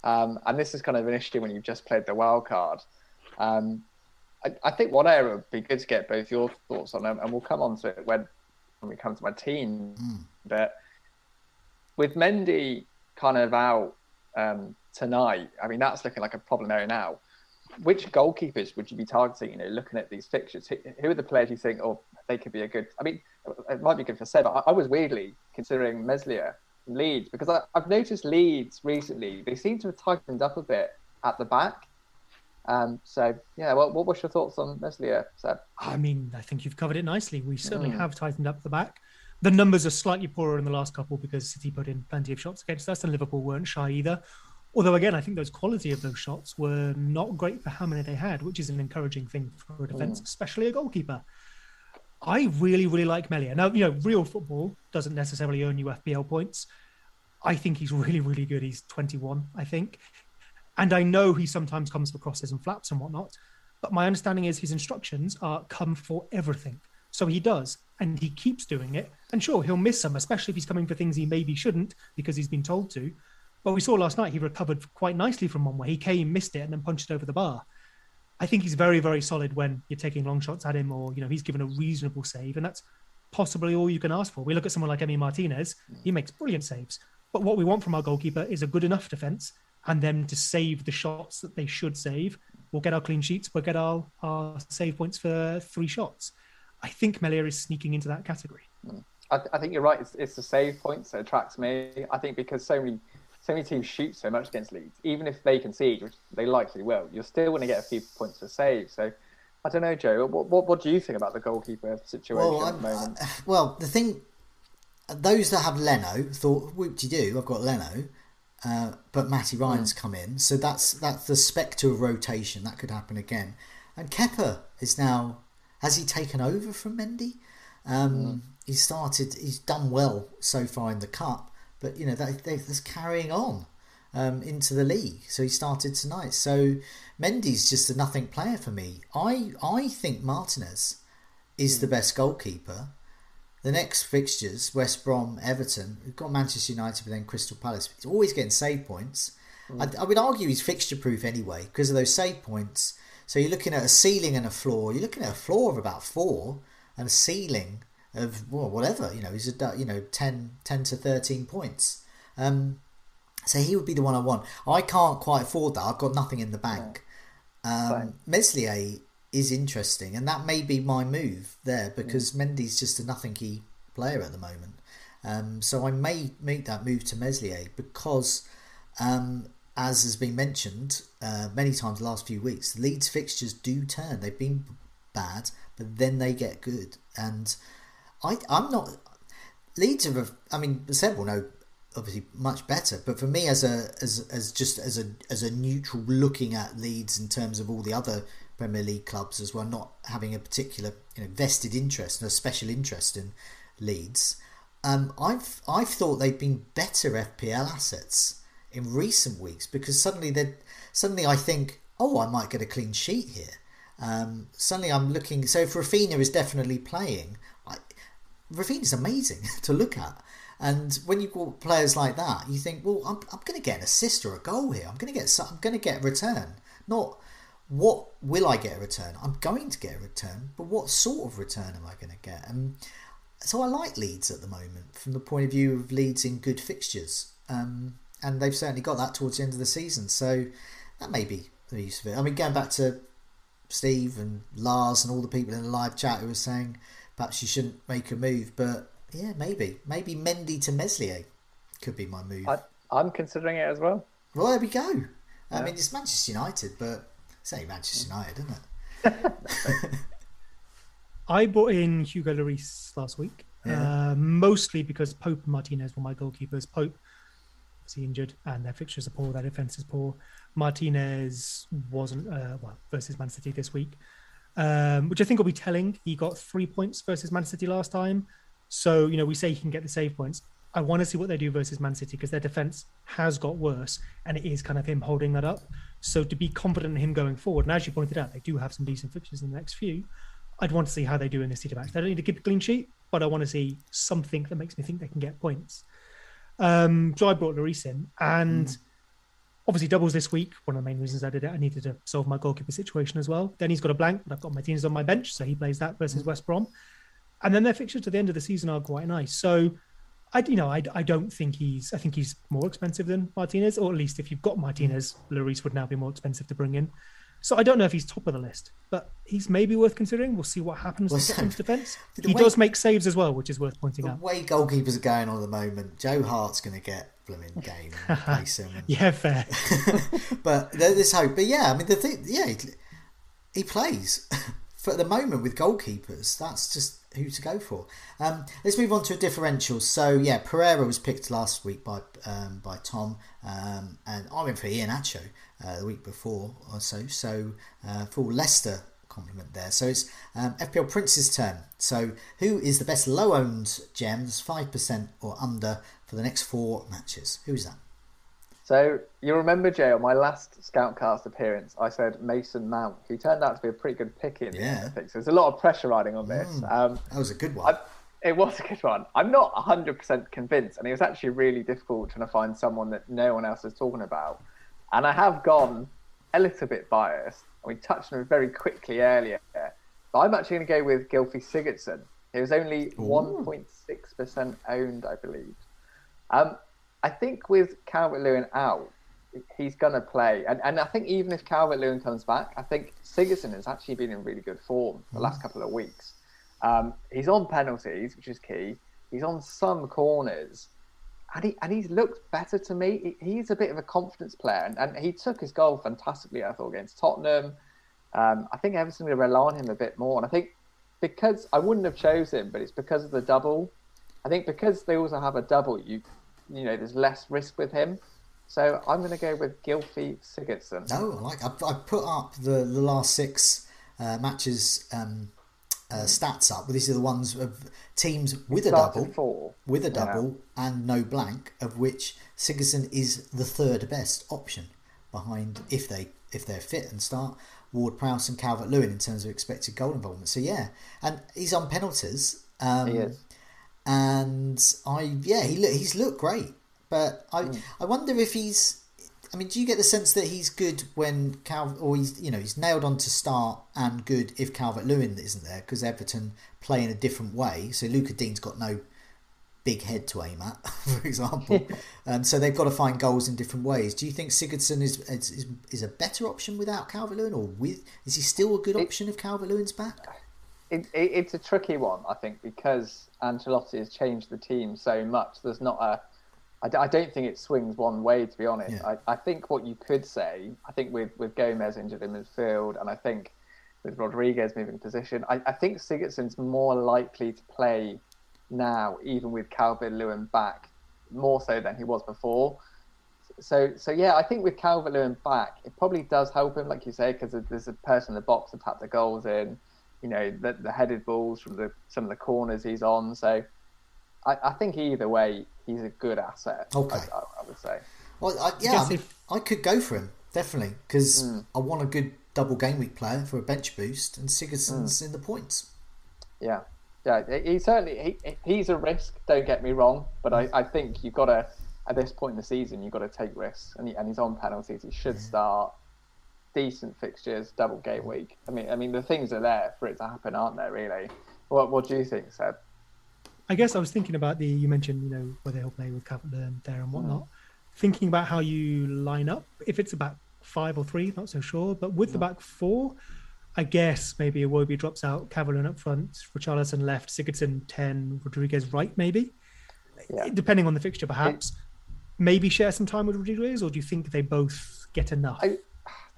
um, and this is kind of an issue when you've just played the wild card, um, I, I, think one area would be good to get both your thoughts on, and we'll come on to it when, when we come to my team. Mm. But with Mendy kind of out um, tonight, I mean, that's looking like a problem area now. Which goalkeepers would you be targeting? You know, looking at these fixtures, who are the players you think, oh, they could be a good? I mean, it might be good for Seb. I, I was weirdly considering Meslier Leeds because I, have noticed Leeds recently. They seem to have tightened up a bit at the back. Um, so yeah, what, what was your thoughts on Meslier, Seb? I mean, I think you've covered it nicely. We certainly mm. have tightened up the back. The numbers are slightly poorer in the last couple because City put in plenty of shots against us, and Liverpool weren't shy either. Although again, I think those quality of those shots were not great for how many they had, which is an encouraging thing for a defence, mm. especially a goalkeeper. I really, really like Meslier. Now, you know, real football doesn't necessarily earn you FPL points. I think he's really, really good. He's 21, I think. And I know he sometimes comes for crosses and flaps and whatnot, but my understanding is his instructions are come for everything. So he does, and he keeps doing it. And sure, he'll miss some, especially if he's coming for things he maybe shouldn't because he's been told to. But we saw last night he recovered quite nicely from one where he came, missed it, and then punched it over the bar. I think he's very, very solid when you're taking long shots at him, or you know he's given a reasonable save, and that's possibly all you can ask for. We look at someone like Emi Martinez; he makes brilliant saves. But what we want from our goalkeeper is a good enough defence and them to save the shots that they should save. We'll get our clean sheets. We'll get our, our save points for three shots. I think Meslier is sneaking into that category. I, th- I think you're right. It's, it's the save points that attracts me. I think because so many so many teams shoot so much against Leeds, even if they concede, which they likely will, you're still going to get a few points for save. So I don't know, Joe. What, what, what do you think about the goalkeeper situation Well, at the I'm- moment? uh, well, the thing, those that have Leno thought, whoop de doo, I've got Leno, uh, but Matty Ryan's come in, so that's that's the spectre of rotation that could happen again. And Kepa is now has he taken over from Mendy? Um, He started, he's done well so far in the cup, but you know that they, that's carrying on um, into the league. So he started tonight. So Mendy's just a nothing player for me. I I think Martinez is the best goalkeeper. The next fixtures, West Brom, Everton, we've got Manchester United, but then Crystal Palace. He's always getting save points. I, I would argue he's fixture proof anyway because of those save points. So you're looking at a ceiling and a floor. You're looking at a floor of about four and a ceiling of well, whatever. You know, he's a you know 10, 10 to thirteen points. Um, so he would be the one I want. I can't quite afford that. I've got nothing in the bank. Um, Meslier is interesting, and that may be my move there because Mendy's just a nothing key player at the moment. Um, so I may make that move to Meslier because, um, as has been mentioned uh, many times the last few weeks, Leeds fixtures do turn. They've been bad, but then they get good. And I, I'm not. Leeds are. I mean, several know obviously much better. But for me, as a as as just as a as a neutral looking at Leeds in terms of all the other Premier League clubs as well, not having a particular you know vested interest and a special interest in Leeds, um, I've I've thought they've been better FPL assets in recent weeks because suddenly they suddenly I think oh I might get a clean sheet here. Um, suddenly I'm looking. So if Raphinha is definitely playing, I, Raphinha's amazing *laughs* to look at. And when you've got players like that, you think, well, I'm, I'm going to get an assist or a goal here. I'm going to get I'm going to get a return. Not what will I get a return? I'm going to get a return, but what sort of return am I going to get? And so I like Leeds at the moment from the point of view of Leeds in good fixtures. Um, and they've certainly got that towards the end of the season. So that may be the use of it. I mean, going back to Steve and Lars and all the people in the live chat who were saying perhaps you shouldn't make a move, but yeah, maybe. Maybe Mendy to Meslier could be my move. I, I'm considering it as well. Well, there we go. I mean, it's Manchester United, but it's only Manchester United, isn't it? *laughs* I brought in Hugo Lloris last week, uh, mostly because Pope and Martinez were my goalkeepers. Pope was injured, and their fixtures are poor. Their defense is poor. Martinez wasn't uh, well versus Man City this week, um, which I think will be telling. He got three points versus Man City last time, so you know we say he can get the save points. I want to see what they do versus Man City because their defense has got worse, and it is kind of him holding that up. So to be confident in him going forward, and as you pointed out, they do have some decent fixtures in the next few. I'd want to see how they do in the city match. They don't need to keep a clean sheet, but I want to see something that makes me think they can get points. Um, so I brought Lloris in, and obviously doubles this week. One of the main reasons I did it, I needed to solve my goalkeeper situation as well. Then he's got a blank, but I've got Martinez on my bench, so he plays that versus West Brom. And then their fixtures to the end of the season are quite nice. So I, you know, I, I don't think he's. I think he's more expensive than Martinez, or at least if you've got Martinez, Lloris would now be more expensive to bring in. So I don't know if he's top of the list, but he's maybe worth considering. We'll see what happens Well, so- Tottenham's defence. *laughs* the He way- does make saves as well, which is worth pointing The out. way goalkeepers are going on at the moment, Joe Hart's going to get blooming game and *laughs* him. And, *laughs* Yeah, fair. but there's hope. But yeah, I mean the thing, yeah, he, he plays for the moment with goalkeepers. That's just who to go for. Um, let's move on to a differential. So yeah, Pereira was picked last week by um, by Tom, um, and I went for Iheanacho uh, the week before or so. So uh, full Leicester complement there. So it's um, FPL Prince's turn. So who is the best low owned gems, five percent or under for the next four matches? Who's that? So you remember, Jay, on my last Scoutcast appearance, I said Mason Mount, who turned out to be a pretty good pick in Yeah. the. So there's a lot of pressure riding on this. Um, That was a good one. I, it was a good one. I'm not 100% convinced, and it was actually really difficult trying to find someone that no one else is talking about. And I have gone a little bit biased. We touched on it very quickly earlier. But I'm actually going to go with Gylfi Sigurdsson. He was only 1.6% owned, I believe. Um, I think with Calvert Lewin out, he's going to play. And, and I think even if Calvert Lewin comes back, I think Sigurdsson has actually been in really good form the last couple of weeks. Um, he's on penalties, which is key. He's on some corners, and he and he's looked better to me. He, he's a bit of a confidence player, and, and he took his goal fantastically. I thought against Tottenham. Um, I think Everton will rely on him a bit more, and I think because I wouldn't have chosen him, but it's because of the double. I think because they also have a double, you you know, there's less risk with him. So I'm going to go with Gylfi Sigurdsson. No, I like I, I put up the the last six uh, matches um, uh, stats up. These are the ones of teams with a double, four. with a double yeah. and no blank, of which Sigurdsson is the third best option behind if they if they're fit and start Ward Prowse and Calvert Lewin in terms of expected goal involvement. So yeah, and he's on penalties. Um, he is. And I yeah he he's looked great. But I mm. I wonder if he's. I mean, do you get the sense that he's good when Cal or he's you know he's nailed on to start and good if Calvert Lewin isn't there because Everton play in a different way. So Lucas Digne's got no big head to aim at, *laughs* for example, *laughs* and so they've got to find goals in different ways. Do you think Sigurdsson is is, is a better option without Calvert Lewin, or with is he still a good option if Calvert Lewin's back? It, it, it's a tricky one, I think, because Ancelotti has changed the team so much. There's not a I I don't think it swings one way, to be honest. Yeah. I, I think what you could say, I think with, with Gomez injured in midfield, and I think with Rodriguez moving position, I, I think Sigurdsson's more likely to play now, even with Calvert Lewin back, more so than he was before. So, so yeah, I think with Calvert Lewin back, it probably does help him, like you say, because there's a person in the box to tap the goals in. You know, the, the headed balls from the some of the corners he's on. So, I, I think either way, he's a good asset. Okay, I, I would say. Well, I, yeah, I, if... I, could go for him definitely because mm. I want a good double game week player for a bench boost, and Sigurdsson's mm. in the points. Yeah, yeah, he certainly he, he's a risk. Don't get me wrong, but I, I think you've got to at this point in the season you've got to take risks, and he, and he's on penalties. He should yeah. start decent fixtures, double game week. I mean, I mean the things are there for it to happen, aren't there? Really. What What do you think, Seb? I guess I was thinking about the you mentioned you know whether he'll play with Calvert there and whatnot. Mm. Thinking about how you line up, if it's about five or three, not so sure. But with mm. the back four, I guess maybe Iwobi drops out, Cavalier up front, Richarlison left, Sigurdsson ten, Rodriguez right, maybe. Yeah. Depending on the fixture, perhaps. It, maybe share some time with Rodriguez, or do you think they both get enough? I,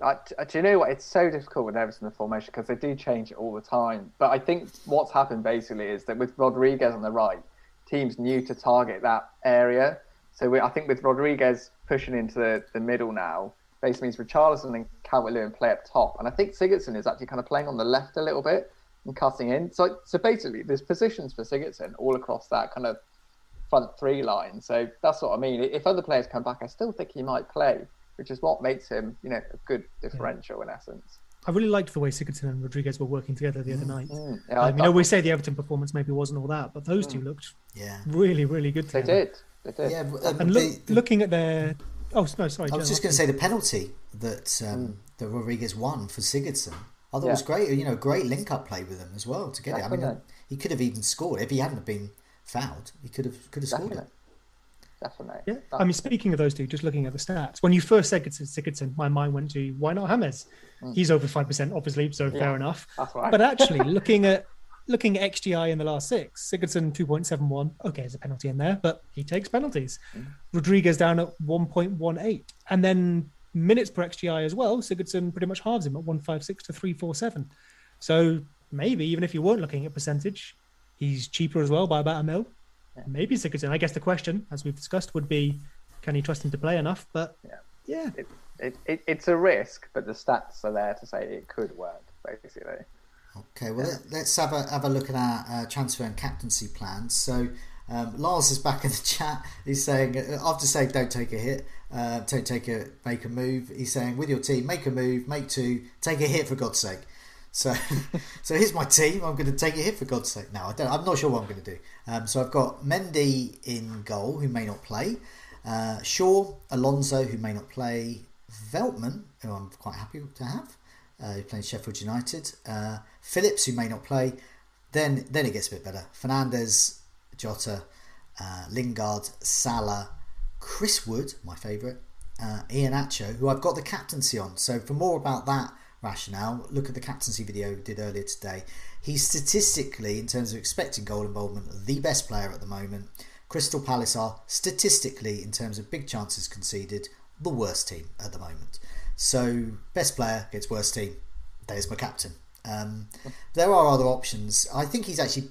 I, do you know what? It's so difficult with Everton the formation because they do change it all the time. But I think what's happened basically is that with Rodriguez on the right, teams knew to target that area. So we, I think with Rodriguez pushing into the, the middle now, basically means Richarlison and Calvert-Lewin play up top. And I think Sigurdsson is actually kind of playing on the left a little bit and cutting in. So, so basically, there's positions for Sigurdsson all across that kind of front three line. So that's what I mean. If other players come back, I still think he might play which is what makes him, you know, a good differential yeah. in essence. I really liked the way Sigurdsson and Rodriguez were working together the other night. Mm, yeah, um, you know, we say the Everton performance maybe wasn't all that, but those mm. two looked yeah really, really good together. They did. They did. Yeah, um, and look, looking at their oh no, sorry. I was just going to say the penalty that um, mm. that Rodriguez won for Sigurdsson. I thought yeah. was great. You know, great link-up play with them as well together. I mean, he could have even scored if he hadn't been fouled. He could have could have scored it definitely. Yeah, I mean, speaking of those two, just looking at the stats, when you first said Sigurdsson, my mind went to why not Hammers? Mm. He's over five percent, obviously, so yeah, fair enough. Right. But actually, *laughs* looking at looking at XGI in the last six, Sigurdsson two point seven one. Okay, there's a penalty in there, but he takes penalties. Mm. Rodriguez down at one point one eight, and then minutes per XGI as well. Sigurdsson pretty much halves him at one five six to three four seven. So maybe even if you weren't looking at percentage, he's cheaper as well by about a mil maybe Sigurdsson. I guess the question, as we've discussed, would be can you trust him to play enough? But yeah, yeah. It, it, it, it's a risk, but the stats are there to say it could work, basically. Okay, well, yeah. let, us have a have a look at our uh, transfer and captaincy plans. So, um, Lars is back in the *laughs* chat. He's saying, uh, after saying don't take a hit, uh, don't take a make a move. He's saying with your team, make a move, make two, take a hit for God's sake. So, *laughs* so here's my team. I'm going to take it here for God's sake. Now I don't. I'm not sure what I'm going to do. Um, so I've got Mendy in goal, who may not play. Uh, Shaw, Alonso, who may not play. Veltman, who I'm quite happy to have, uh, plays Sheffield United. Uh, Phillips, who may not play. Then, then it gets a bit better. Fernandes, Jota, uh, Lingard, Salah, Chris Wood, my favourite, uh, Iheanacho, who I've got the captaincy on. So for more about that rationale. Look at the captaincy video we did earlier today. He's statistically, in terms of expected goal involvement, the best player at the moment. Crystal Palace are statistically, in terms of big chances conceded, the worst team at the moment. So, best player gets worst team. There's my captain. Um, there are other options. I think he's actually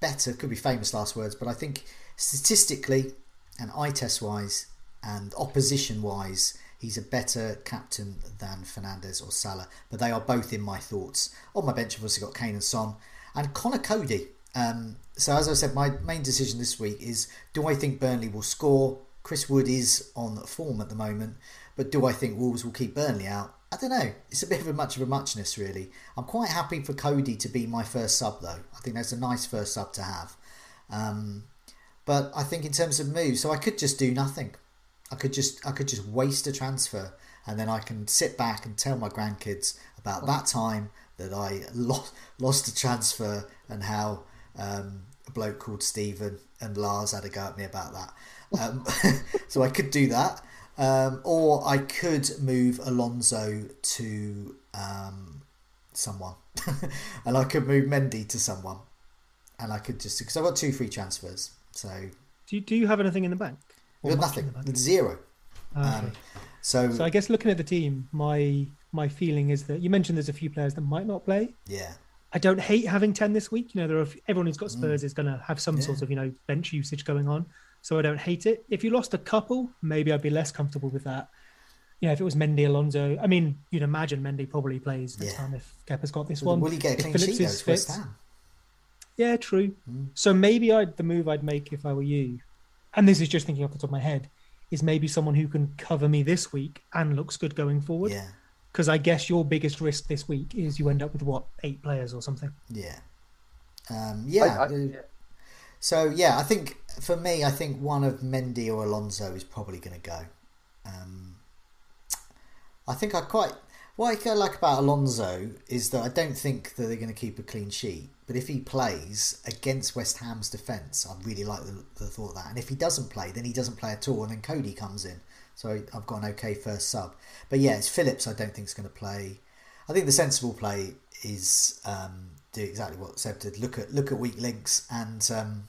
better. Could be famous last words, but I think statistically and eye test wise and opposition wise, he's a better captain than Fernandes or Salah. But they are both in my thoughts. On my bench, I've also got Kane and Son and Connor Coady. Um, so as I said, my main decision this week is: do I think Burnley will score? Chris Wood is on form at the moment, but do I think Wolves will keep Burnley out? I don't know. It's a bit of a much of a muchness, really. I'm quite happy for Coady to be my first sub, though. I think that's a nice first sub to have. Um, but I think in terms of moves, so I could just do nothing. I could just I could just waste a transfer, and then I can sit back and tell my grandkids about that time that I *laughs* lost lost a transfer and how um, a bloke called Stephen and Lars had a go at me about that. Um, *laughs* so I could do that. Um, or I could move Alonso to um, someone, *laughs* and I could move Mendy to someone, and I could just because I've got two free transfers. So do you, do you have anything in the bank? Or nothing. Zero. Okay. Um, so so I guess looking at the team, my my feeling is that you mentioned there's a few players that might not play. Yeah. I don't hate having ten this week. You know, there are everyone who's got Spurs mm. is going to have some yeah. sort of you know bench usage going on so I don't hate it. If you lost a couple, maybe I'd be less comfortable with that. You know, if it was Mendy Alonso, I mean, you'd imagine Mendy probably plays next yeah. time if Kepa's got this one. Will he get a clean if sheet is fit, Yeah, true. Mm. So maybe I'd the move I'd make if I were you, and this is just thinking off the top of my head, is maybe someone who can cover me this week and looks good going forward. Yeah. Because I guess your biggest risk this week is you end up with what eight players or something. Yeah. Um, yeah. I, I, uh, yeah. So yeah, I think for me, I think one of Mendy or Alonso is probably going to go. Um, I think I quite what I like about Alonso is that I don't think that they're going to keep a clean sheet. But if he plays against West Ham's defence, I really like the, the, thought of that. And if he doesn't play, then he doesn't play at all, and then Coady comes in. So I've got an okay first sub. But yeah, it's Phillips. I don't think is going to play. I think the sensible play is um, do exactly what Seb did. Look at look at weak links and um,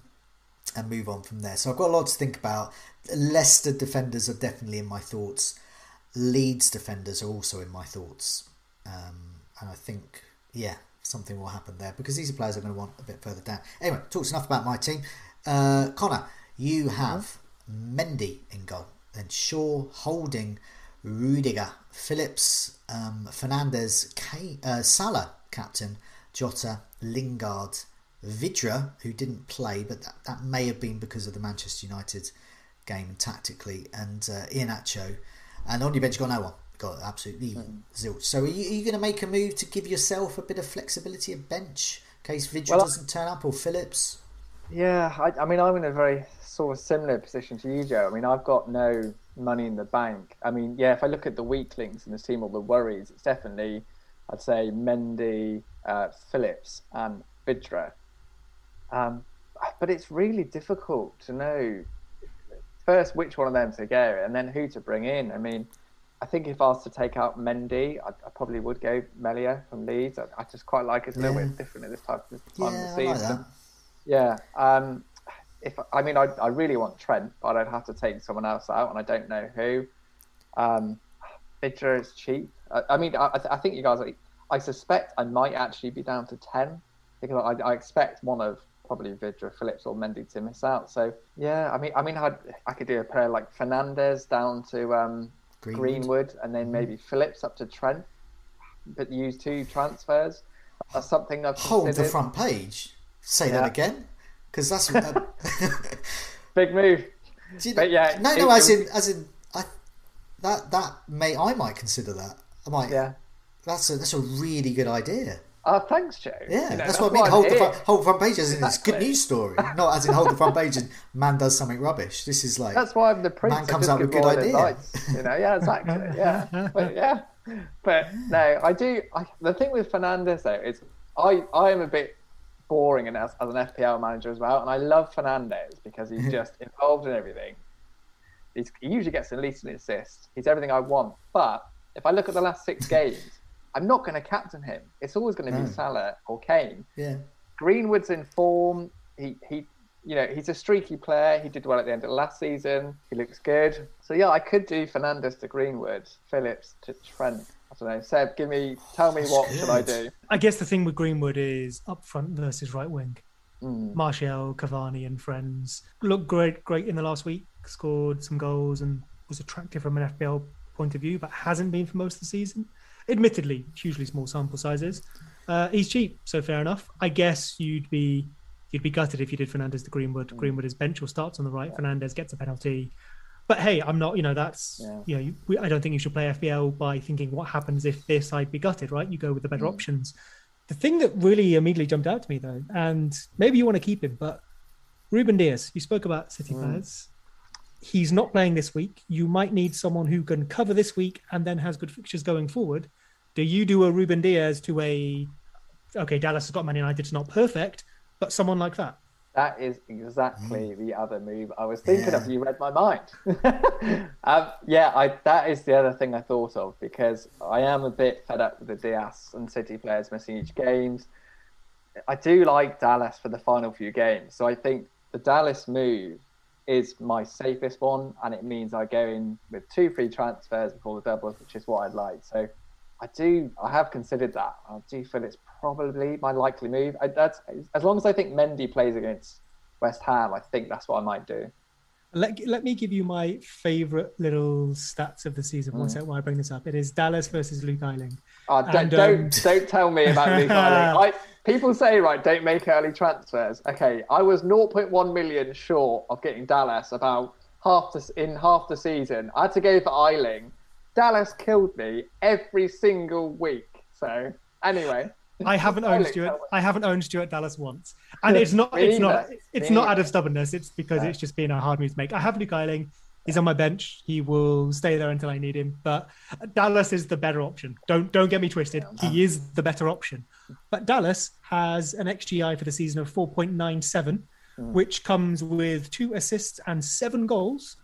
and move on from there. So I've got a lot to think about. Leicester defenders are definitely in my thoughts. Leeds defenders are also in my thoughts. Um, and I think, yeah, something will happen there because these are players I'm going to want a bit further down. Anyway, talks enough about my team. Uh, Connor, you have Mendy in goal, then Shaw, Holding, Rudiger, Phillips, um, Fernandes, K- uh, Salah, captain, Jota, Lingard, Vydra, who didn't play, but that, that may have been because of the Manchester United game tactically, and uh, Iheanacho. And on your bench, got no one. Got absolutely mm. zilch. So are you, are you going to make a move to give yourself a bit of flexibility at bench in case Vydra well, doesn't turn up or Phillips? Yeah, I, I, mean, I'm in a very sort of similar position to you, Joe. I mean, I've got no money in the bank. I mean, yeah, if I look at the weak links in the team or the worries, it's definitely, I'd say, Mendy, uh, Phillips, and Vydra. Um, but it's really difficult to know first which one of them to go and then who to bring in. I mean, I think if I was to take out Mendy, I, I probably would go Meslier from Leeds. I, I, just quite like it. It's a little bit different at this type of time yeah, of the season. Like yeah. Um, if I mean, I, I really want Trent, but I'd have to take someone else out, and I don't know who. Um, is cheap. I, I mean, I, I, think you guys. I suspect I might actually be down to ten because I, I expect one of probably Vydra Phillips, or Mendy to miss out. So yeah, I mean, I mean, I'd, I could do a pair like Fernandes down to um, Greenwood. Greenwood. and then mm-hmm. maybe Phillips up to Trent, but use two transfers. That's something I've hold considered. the front page. Say yeah. *laughs* that again, because that's big move. You, but yeah, no, no, it, as in, as in, I, that that may I might consider that. I might. Yeah, that's a that's a really good idea. Oh, thanks, Joe. Yeah, you know, that's, what I mean. Hold the, front, hold front page as in it's good news story, not as in hold the front page and man does something rubbish. This is like that's why I'm the prince. Man comes up with good idea. Advice, you know, yeah, exactly. Yeah, *laughs* but yeah, but no, I do. I, the thing with Fernandes though is I I am a bit boring and as, as an FPL manager as well, and I love Fernandes because he's *laughs* just involved in everything. He's, he usually gets at least an assist. He's everything I want. But if I look at the last six *laughs* games I'm not going to captain him. It's always going to No. be Salah or Kane. Yeah. Greenwood's in form. He he you know, he's a streaky player. He did well at the end of last season. He looks good. So yeah, I could do Fernandes to Greenwood, Phillips to Trent. I don't know. Seb, give me tell me what should I do? I guess the thing with Greenwood is up front versus right wing. Mm. Martial, Cavani, and friends looked great, great in the last week. Scored some goals and was attractive from an FPL point of view, but hasn't been for most of the season. Admittedly, hugely small sample sizes. Uh, he's cheap, so fair enough. I guess you'd be you'd be gutted if you did Fernandes to Greenwood. Mm. Greenwood is bench or starts on the right. Fernandes gets a penalty. But hey, I'm not. You know, that's Yeah. you know, you, we, I don't think you should play FPL by thinking what happens if this side be gutted. Right? You go with the better mm. options. The thing that really immediately jumped out to me though, and maybe you want to keep him, but Ruben Dias, you spoke about City mm. players. He's not playing this week. You might need someone who can cover this week and then has good fixtures going forward. Do you do a Ruben Dias to a okay, Dallas has got Man United, it's not perfect, but someone like that? That is exactly the other move I was thinking of. You read my mind. *laughs* um, yeah, I, that is the other thing I thought of because I am a bit fed up with the Dias and City players missing each games. I do like Dallas for the final few games, so I think the Dallas move is my safest one, and it means I go in with two free transfers before the doubles, which is what I'd like. So I do. I have considered that. I do feel it's probably my likely move. I, that's as long as I think Mendy plays against West Ham. I think that's what I might do. Let, let me give you my favorite little stats of the season. Mm. One sec while I bring this up. It is Dallas versus Luke Ayling. Uh, don't, And, don't um, don't tell me about *laughs* Luke Ayling. I, people say right, don't make early transfers. Okay, I was 0.1 million short of getting Dallas about half the, in half the season. I had to go for Ayling. Dallas killed me every single week. So anyway, I haven't owned Stuart. I haven't owned Stuart Dallas once, and it's *laughs* not. It's not. It's not out of stubbornness. It's because No. it's just been a hard move to make. I have Luke Ayling. He's on my bench. He will stay there until I need him. But Dallas is the better option. Don't don't get me twisted. He is the better option. But Dallas has an XGI for the season of 4.97, which comes with two assists and seven goals.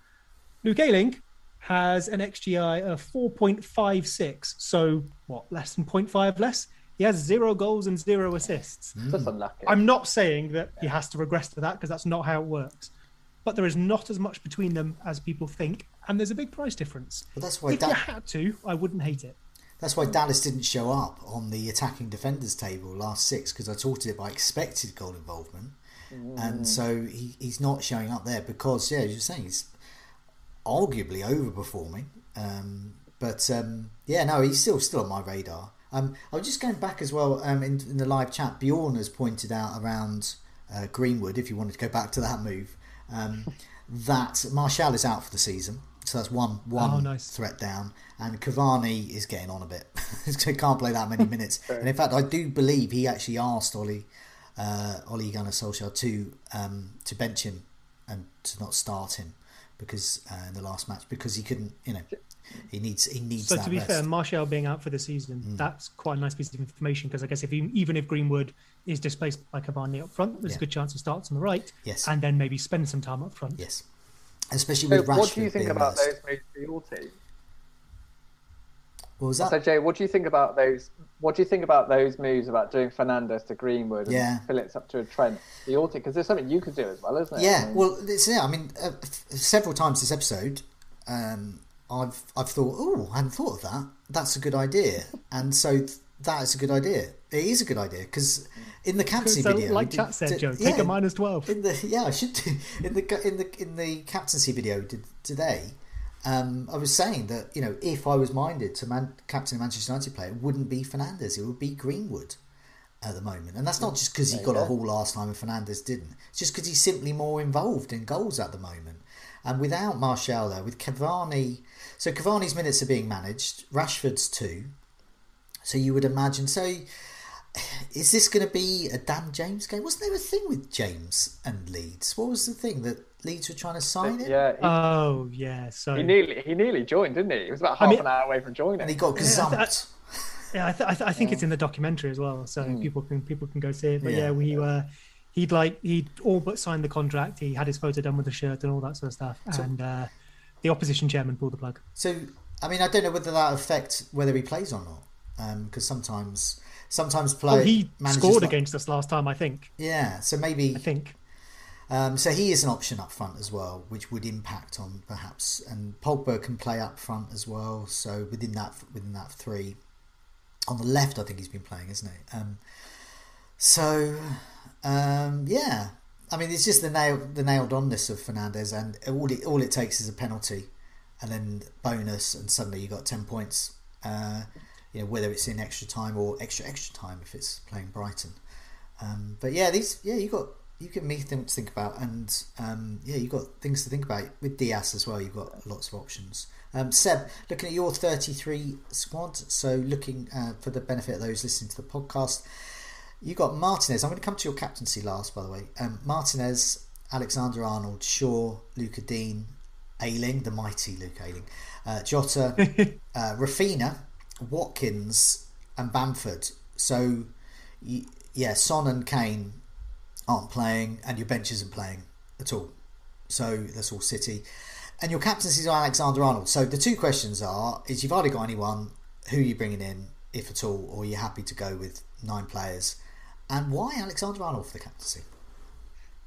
Luke Ayling has an XGI of 4.56. So, what, less than 0.5 less? He has zero goals and zero assists. just unlucky. I'm not saying that he has to regress to that because that's not how it works. But there is not as much between them as people think, and there's a big price difference. But that's why If Da- you had to, I wouldn't hate it. That's why Dallas didn't show up on the attacking defenders table last six because I sorted it by expected goal involvement, and so he, he's not showing up there because yeah, as you're saying, he's arguably overperforming. Um, but um, yeah, no, he's still still on my radar. Um, I was just going back as well um, in, in the live chat. Bjorn has pointed out around uh, Greenwood, if you wanted to go back to that move, um, *laughs* that Martial is out for the season. So that's one one Oh, nice. threat down, and Cavani is getting on a bit. *laughs* he can't play that many *laughs* minutes. and in fact, I do believe he actually asked Ole, uh, Ole Gunnar Solskjaer to um, to bench him and to not start him because uh, in the last match because he couldn't, you know, he needs he needs So that to be rest. Mm. fair, Martial being out for the season, that's quite a nice piece of information because I guess if he, even if Greenwood is displaced by Cavani up front, there's Yeah. a good chance he starts on the right, Yes. and then maybe spend some time up front. yes, especially So with Rashford. what do you think about rest. those moves for your team? What was that? So Jay, what do you think about those? What do you think about those moves about doing Fernandes to Greenwood and Yeah. Phillips up to a Trent? The Orti, because there's something you could do as well, isn't it? I Yeah, mean, well, it's yeah. I mean, uh, f- several times this episode, um, I've I've thought, oh, I hadn't thought of that. That's a good idea, and so th- that is a good idea. It is a good idea because in the captaincy So, video, like we chat said, did- Joe, take a minus 12. In the yeah, I should do in the in the in the captaincy video did, today. Um, I was saying that you know if I was minded to man, captain a Manchester United player, it wouldn't be Fernandes. It would be Greenwood at the moment, and that's not just because he got a haul last time and Fernandes didn't. It's just because he's simply more involved in goals at the moment. And without Martial there, with Cavani, so Cavani's minutes are being managed. Rashford's too. So you would imagine. So is this going to be a Dan James game? Wasn't there a thing with James and Leeds? What was the thing that Leeds were trying to sign him? yeah, he, Oh yeah, so he nearly he nearly joined, didn't he? He was about I half mean- an hour away from joining. And he got gazumped. yeah, I, th- I, th- I think it's in the documentary as well, so people can people can go see it. But yeah, Yeah. we were. He'd like he'd all but signed the contract. He had his photo done with the shirt and all that sort of stuff. and uh, the opposition chairman pulled the plug. So, I mean, I don't know whether that affects whether he plays or not. because um, sometimes sometimes play. Oh, he scored like, against us last time, I think. Yeah, so maybe I think. Um, so he is an option up front as well, which would impact on perhaps. And Pogba can play up front as well. So within that within that three, on the left, I think he's been playing, isn't he? Um, so um, yeah, I mean, it's just the nail the nailed onness of Fernandes, and all it all it takes is a penalty, and then bonus, and suddenly you got ten points. Uh, you know, whether it's in extra time or extra extra time if it's playing Brighton. Um, but yeah, these yeah you got you give me things to think about, and um, yeah, you've got things to think about with Dias as well. You've got lots of options. Um, Seb, looking at your 33 squad, so looking uh, for the benefit of those listening to the podcast, you got Martinez. I'm going to come to your captaincy last, by the way. Um, Martinez, Alexander Arnold, Shaw, Lucas Digne, Ayling, the mighty Luke Ayling, uh, Jota, *laughs* uh, Raphinha, Watkins, and Bamford. So, yeah, Son and Kane aren't playing, and your bench isn't playing at all. So that's all City. And your captaincy is Alexander Arnold. So the two questions are: is you've already got anyone, who are you bringing in, if at all, or are you happy to go with nine players? And why Alexander Arnold for the captaincy?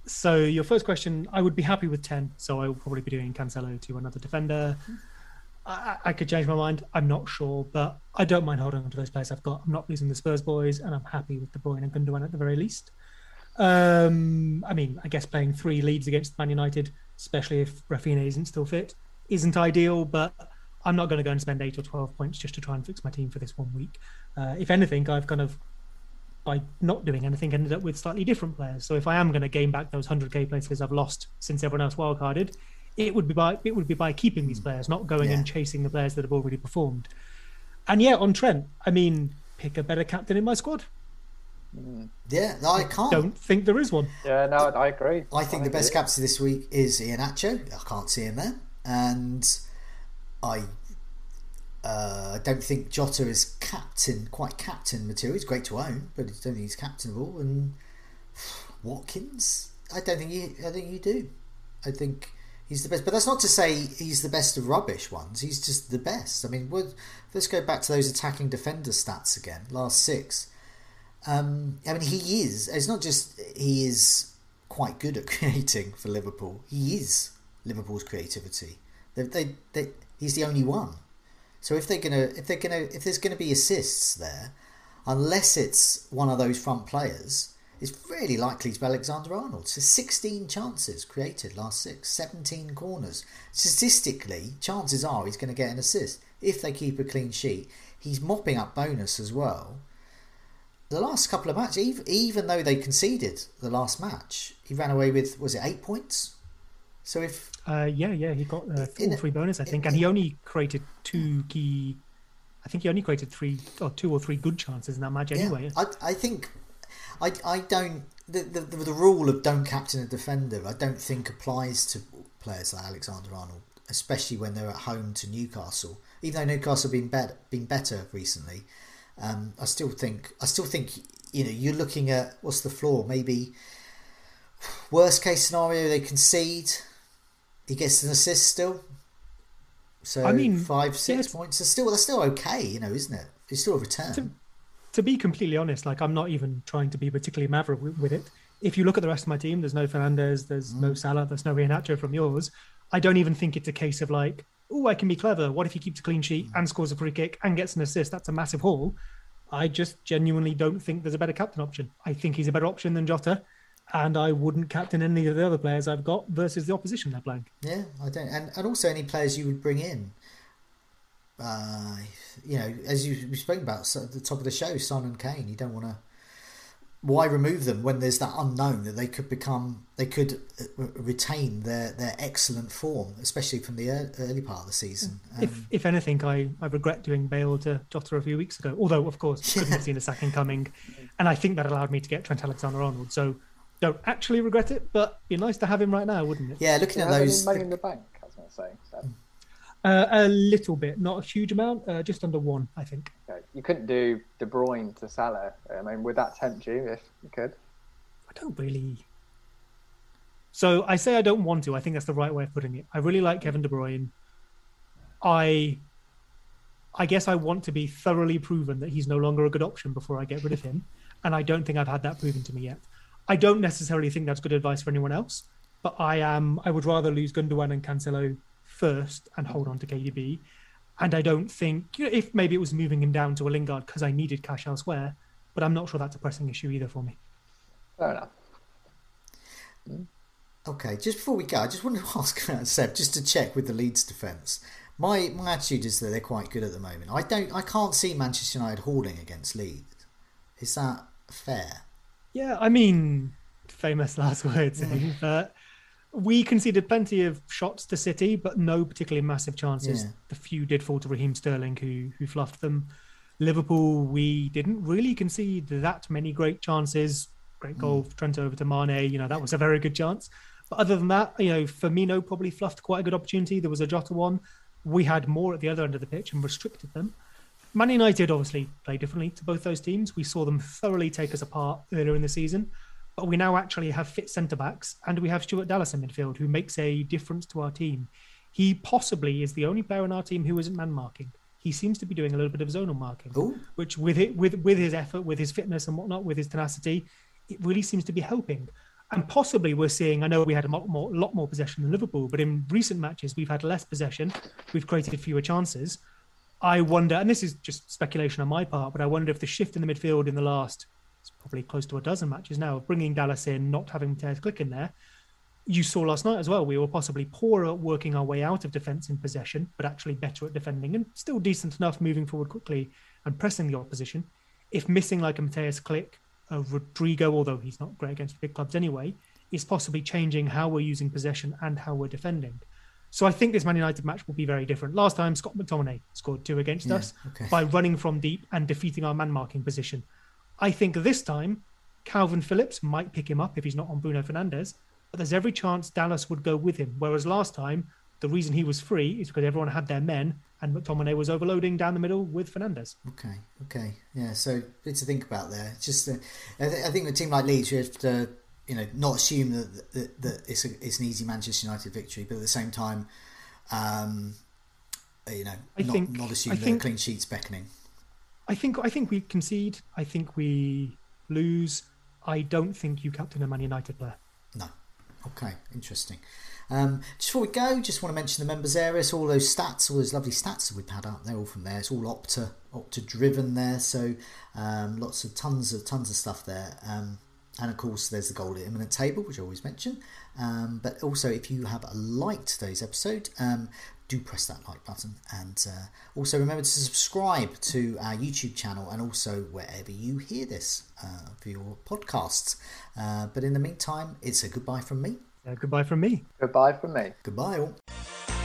So your first question, I would be happy with ten. So I will probably be doing Cancelo to another defender. I, I, could change my mind. I'm not sure, but I don't mind holding on to those players I've got. I'm not losing the Spurs boys, and I'm happy with De Bruyne and Gundogan at the very least. Um, I mean, I guess playing three Leeds against Man United, especially if Raphinha isn't still fit, isn't ideal. But I'm not going to go and spend eight or twelve points just to try and fix my team for this one week. Uh, if anything, I've kind of by not doing anything ended up with slightly different players. So if I am going to gain back those 100k places I've lost since everyone else wildcarded, it would be by it would be by keeping these hmm. players, not going yeah. and chasing the players that have already performed. And yeah, on Trent, I mean, pick a better captain in my squad. Hmm. Yeah, I can't. Don't think there is one. Yeah, no, I agree. I think I the best captain this week is Iheanacho. I can't see him there, and I uh, I don't think Jota is captain, quite captain material. He's great to own, but I don't think he's captainable. And Watkins, I don't think you. I think you do. I think he's the best. But that's not to say he's the best of rubbish ones. He's just the best. I mean, let's go back to those attacking defender stats again. Last six. Um, I mean, he is. It's not just he is quite good at *laughs* creating for Liverpool. He is Liverpool's creativity. They, they, they, he's the only one. So if they're gonna, if they're gonna, if there's gonna be assists there, unless it's one of those front players, it's really likely to be Alexander Arnold. So 16 chances created last six, 17 corners. Statistically, chances are he's going to get an assist if they keep a clean sheet. He's mopping up bonus as well. The last couple of matches, even, even though they conceded the last match, he ran away with was it eight points? So if uh, yeah, yeah, he got uh, all three bonus, I think, and he only created two key. I think he only created three or two or three good chances in that match anyway. Yeah, I, I think I, I don't the, the the rule of don't captain a defender. I don't think applies to players like Alexander Arnold, especially when they're at home to Newcastle. Even though Newcastle have been better, been better recently, um, I still think I still think you know you're looking at what's the floor. Maybe worst case scenario they concede, he gets an assist still. So I mean, five six yes. points. That's still that's still okay, you know, isn't it? It's still a return. To, to be completely honest, like I'm not even trying to be particularly maverick with, with, it. If you look at the rest of my team, there's no Fernandes, there's mm. no Salah, there's no Iheanacho from yours. I don't even think it's a case of like, oh, I can be clever. What if he keeps a clean sheet mm. and scores a free kick and gets an assist? That's a massive haul. I just genuinely don't think there's a better captain option. I think he's a better option than Jota, and I wouldn't captain any of the other players I've got versus the opposition they're playing. Yeah, I don't, and and also any players you would bring in uh, you know, as you we spoke about at the top of the show, Son and Kane, you don't want to. Why remove them when there's that unknown that they could become, they could uh, retain their, their excellent form, especially from the early part of the season. Um, if if anything, I, I regret doing Bale to Jota a few weeks ago. Although, of course, *laughs* couldn't have seen a second coming, and I think that allowed me to get Trent Alexander-Arnold. So don't actually regret it, but be nice to have him right now, wouldn't it? Yeah, looking at those. Money in the bank, I was going to say. So. Uh, a little bit, not a huge amount, uh, just under one, I think. Okay. You couldn't do De Bruyne to Salah. I mean, would that tempt you if you could? I don't really. So I say I don't want to. I think that's the right way of putting it. I really like Kevin De Bruyne. I I guess I want to be thoroughly proven that he's no longer a good option before I get rid of him. And I don't think I've had that proven to me yet. I don't necessarily think that's good advice for anyone else, but I am I would rather lose Gundogan and Cancelo first and hold on to KDB. And I don't think you know, if maybe it was moving him down to a Lingard because I needed cash elsewhere, but I'm not sure that's a pressing issue either for me. Fair enough. Okay, just before we go, I just *laughs* wanted to ask about Seb, just to check with the Leeds defence. My my attitude is that they're quite good at the moment. I don't, I can't see Manchester United holding against Leeds. Is that fair? Yeah, I mean, famous *laughs* last words. eh? But we conceded plenty of shots to City, but no particularly massive chances. Yeah. The few did fall to Raheem Sterling, who who fluffed them. Liverpool, we didn't really concede that many great chances. Great goal, Trent over to Mane. You know that was a very good chance. But other than that, you know, Firmino probably fluffed quite a good opportunity. There was a Jota one. We had more at the other end of the pitch and restricted them. Man United obviously play differently to both those teams. We saw them thoroughly take us apart earlier in the season, but we now actually have fit centre backs and we have Stuart Dallas in midfield who makes a difference to our team. He possibly is the only player in our team who isn't man marking. He seems to be doing a little bit of zonal marking, Ooh. which with it with with his effort, with his fitness and whatnot, with his tenacity, it really seems to be helping. And possibly we're seeing. I know we had a lot more, lot more possession than Liverpool, but in recent matches we've had less possession. We've created fewer chances. I wonder, and this is just speculation on my part, but I wonder if the shift in the midfield in the last, it's probably close to a dozen matches now, of bringing Dallas in, not having Mateusz Klich in there. You saw last night as well, we were possibly poorer at working our way out of defence in possession, but actually better at defending and still decent enough moving forward quickly and pressing the opposition. If missing like a Mateusz Klich, a Rodrigo, although he's not great against big clubs anyway, is possibly changing how we're using possession and how we're defending. So I think this Man United match will be very different. Last time, Scott McTominay scored two against Yeah, us okay. by running from deep and defeating our man marking position. I think this time, Kalvin Phillips might pick him up if he's not on Bruno Fernandes, but there's every chance Dallas would go with him. Whereas last time, the reason he was free is because everyone had their men and McTominay was overloading down the middle with Fernandes. Okay, okay, yeah. So bit to think about there. It's just, uh, I, th- I think a team like Leeds, you have to, you know, not assume that that, that it's, a, it's an easy Manchester United victory, but at the same time, um, you know, I not, think- not assume I that think- clean sheet's beckoning. I think I think we concede. I think we lose. I don't think you captain a Man United player. No. Okay, interesting. Um, just before we go, just want to mention the members area. So all those stats, all those lovely stats that we've had out there, all from there. It's all Opta, Opta driven there. So um, lots of tons of tons of stuff there. Um, and of course, there's the goal imminent table, which I always mention. Um, but also, if you have liked today's episode, um, do press that like button. And uh, also remember to subscribe to our YouTube channel and also wherever you hear this uh, for your podcasts. Uh, but in the meantime, it's a goodbye from me. Uh, goodbye from me. Goodbye from me. Goodbye all.